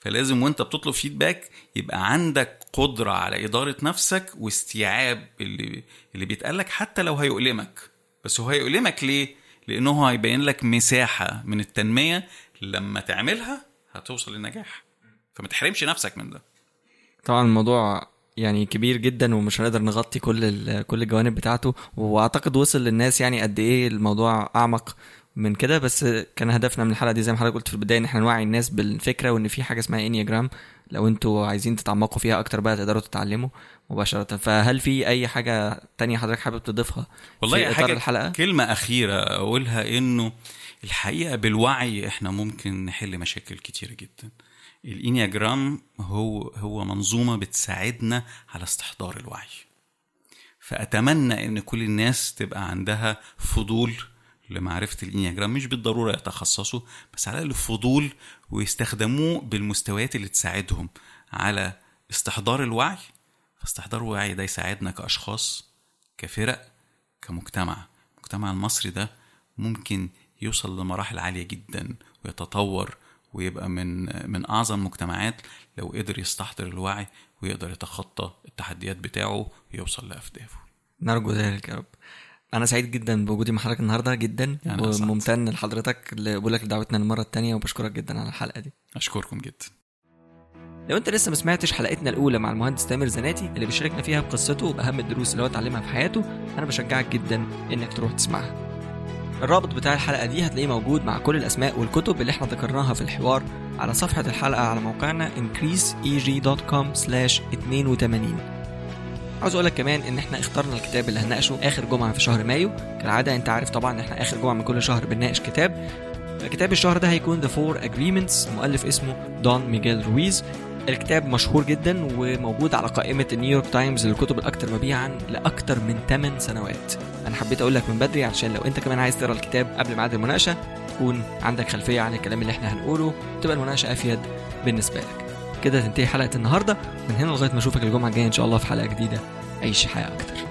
A: فلازم وأنت بتطلب فيدباك يبقى عندك قدرة على إدارة نفسك واستيعاب اللي اللي بيتقال لك حتى لو هيؤلمك. بس هو هيؤلمك ليه؟ لأنه هيبين لك مساحة من التنمية لما تعملها هتوصل للنجاح. فما تحرمش نفسك من ده.
B: طبعا الموضوع يعني كبير جدا ومش هنقدر نغطي كل كل الجوانب بتاعته وأعتقد وصل للناس يعني قد إيه الموضوع أعمق من كده. بس كان هدفنا من الحلقة دي زي ما حضرتك قلت في البداية إن إحنا نوعي الناس بالفكرة وإن في حاجة اسمها انياجرام لو أنتوا عايزين تتعمقوا فيها أكتر بقى تقدروا تتعلموا. مباشرة. فهل في أي حاجة تانية حضرتك حابب تضيفها
A: والله
B: في
A: حاجة
B: الحلقة؟
A: كلمة أخيرة أقولها إنه الحقيقة بالوعي إحنا ممكن نحل مشاكل كتيرة جدا. الإنياجرام هو هو منظومة بتساعدنا على استحضار الوعي. فأتمنى إن كل الناس تبقى عندها فضول لمعرفة الإنياجرام. مش بالضرورة يتخصصوا بس على الأقل فضول ويستخدموه بالمستويات اللي تساعدهم على استحضار الوعي. فاستحضار الوعي ده يساعدنا كأشخاص كفرق كمجتمع. المجتمع المصري ده ممكن يوصل لمراحل عالية جدا ويتطور ويبقى من من أعظم مجتمعات لو قدر يستحضر الوعي ويقدر يتخطى التحديات بتاعه ويوصل لأهدافه.
B: نرجو ذلك يا رب. أنا سعيد جدا بوجودي مع حضرتك النهارده جدا. وممتن لحضرتك اللي بقول لك لدعوتنا المره الثانية وبشكرك جدا على الحلقة دي.
A: أشكركم جدا.
B: لو انت لسه ما سمعتش حلقتنا الاولى مع المهندس تامر زناتي اللي بيشاركنا فيها بقصته وباهم الدروس اللي هو اتعلمها في حياته أنا بشجعك جدا انك تروح تسمعها. الرابط بتاع الحلقة دي هتلاقيه موجود مع كل الأسماء والكتب اللي إحنا ذكرناها في الحوار على صفحة الحلقة على موقعنا increaseeg.com/82 عاوز أقول لك كمان إن إحنا اخترنا الكتاب اللي هنناقشه آخر جمعة في شهر مايو. كالعادة أنت عارف طبعا إن إحنا آخر جمعة من كل شهر بنناقش كتاب. كتاب الشهر ده هيكون The Four Agreements مؤلف اسمه دون ميغيل رويز الكتاب مشهور جدا وموجود على قائمة النيويورك تايمز للكتب الأكثر مبيعا لأكثر من 8 سنوات. أنا حبيت أقول لك من بدري عشان لو أنت كمان عايز تقرأ الكتاب قبل ميعاد المناقشة تكون عندك خلفية عن الكلام اللي إحنا هنقوله تبقى المناقشة أفيد بالنسبة لك. كده تنتهي حلقة النهاردة من هنا لغاية ما أشوفك الجمعة الجاية إن شاء الله في حلقة جديدة. عيش حياة أكتر.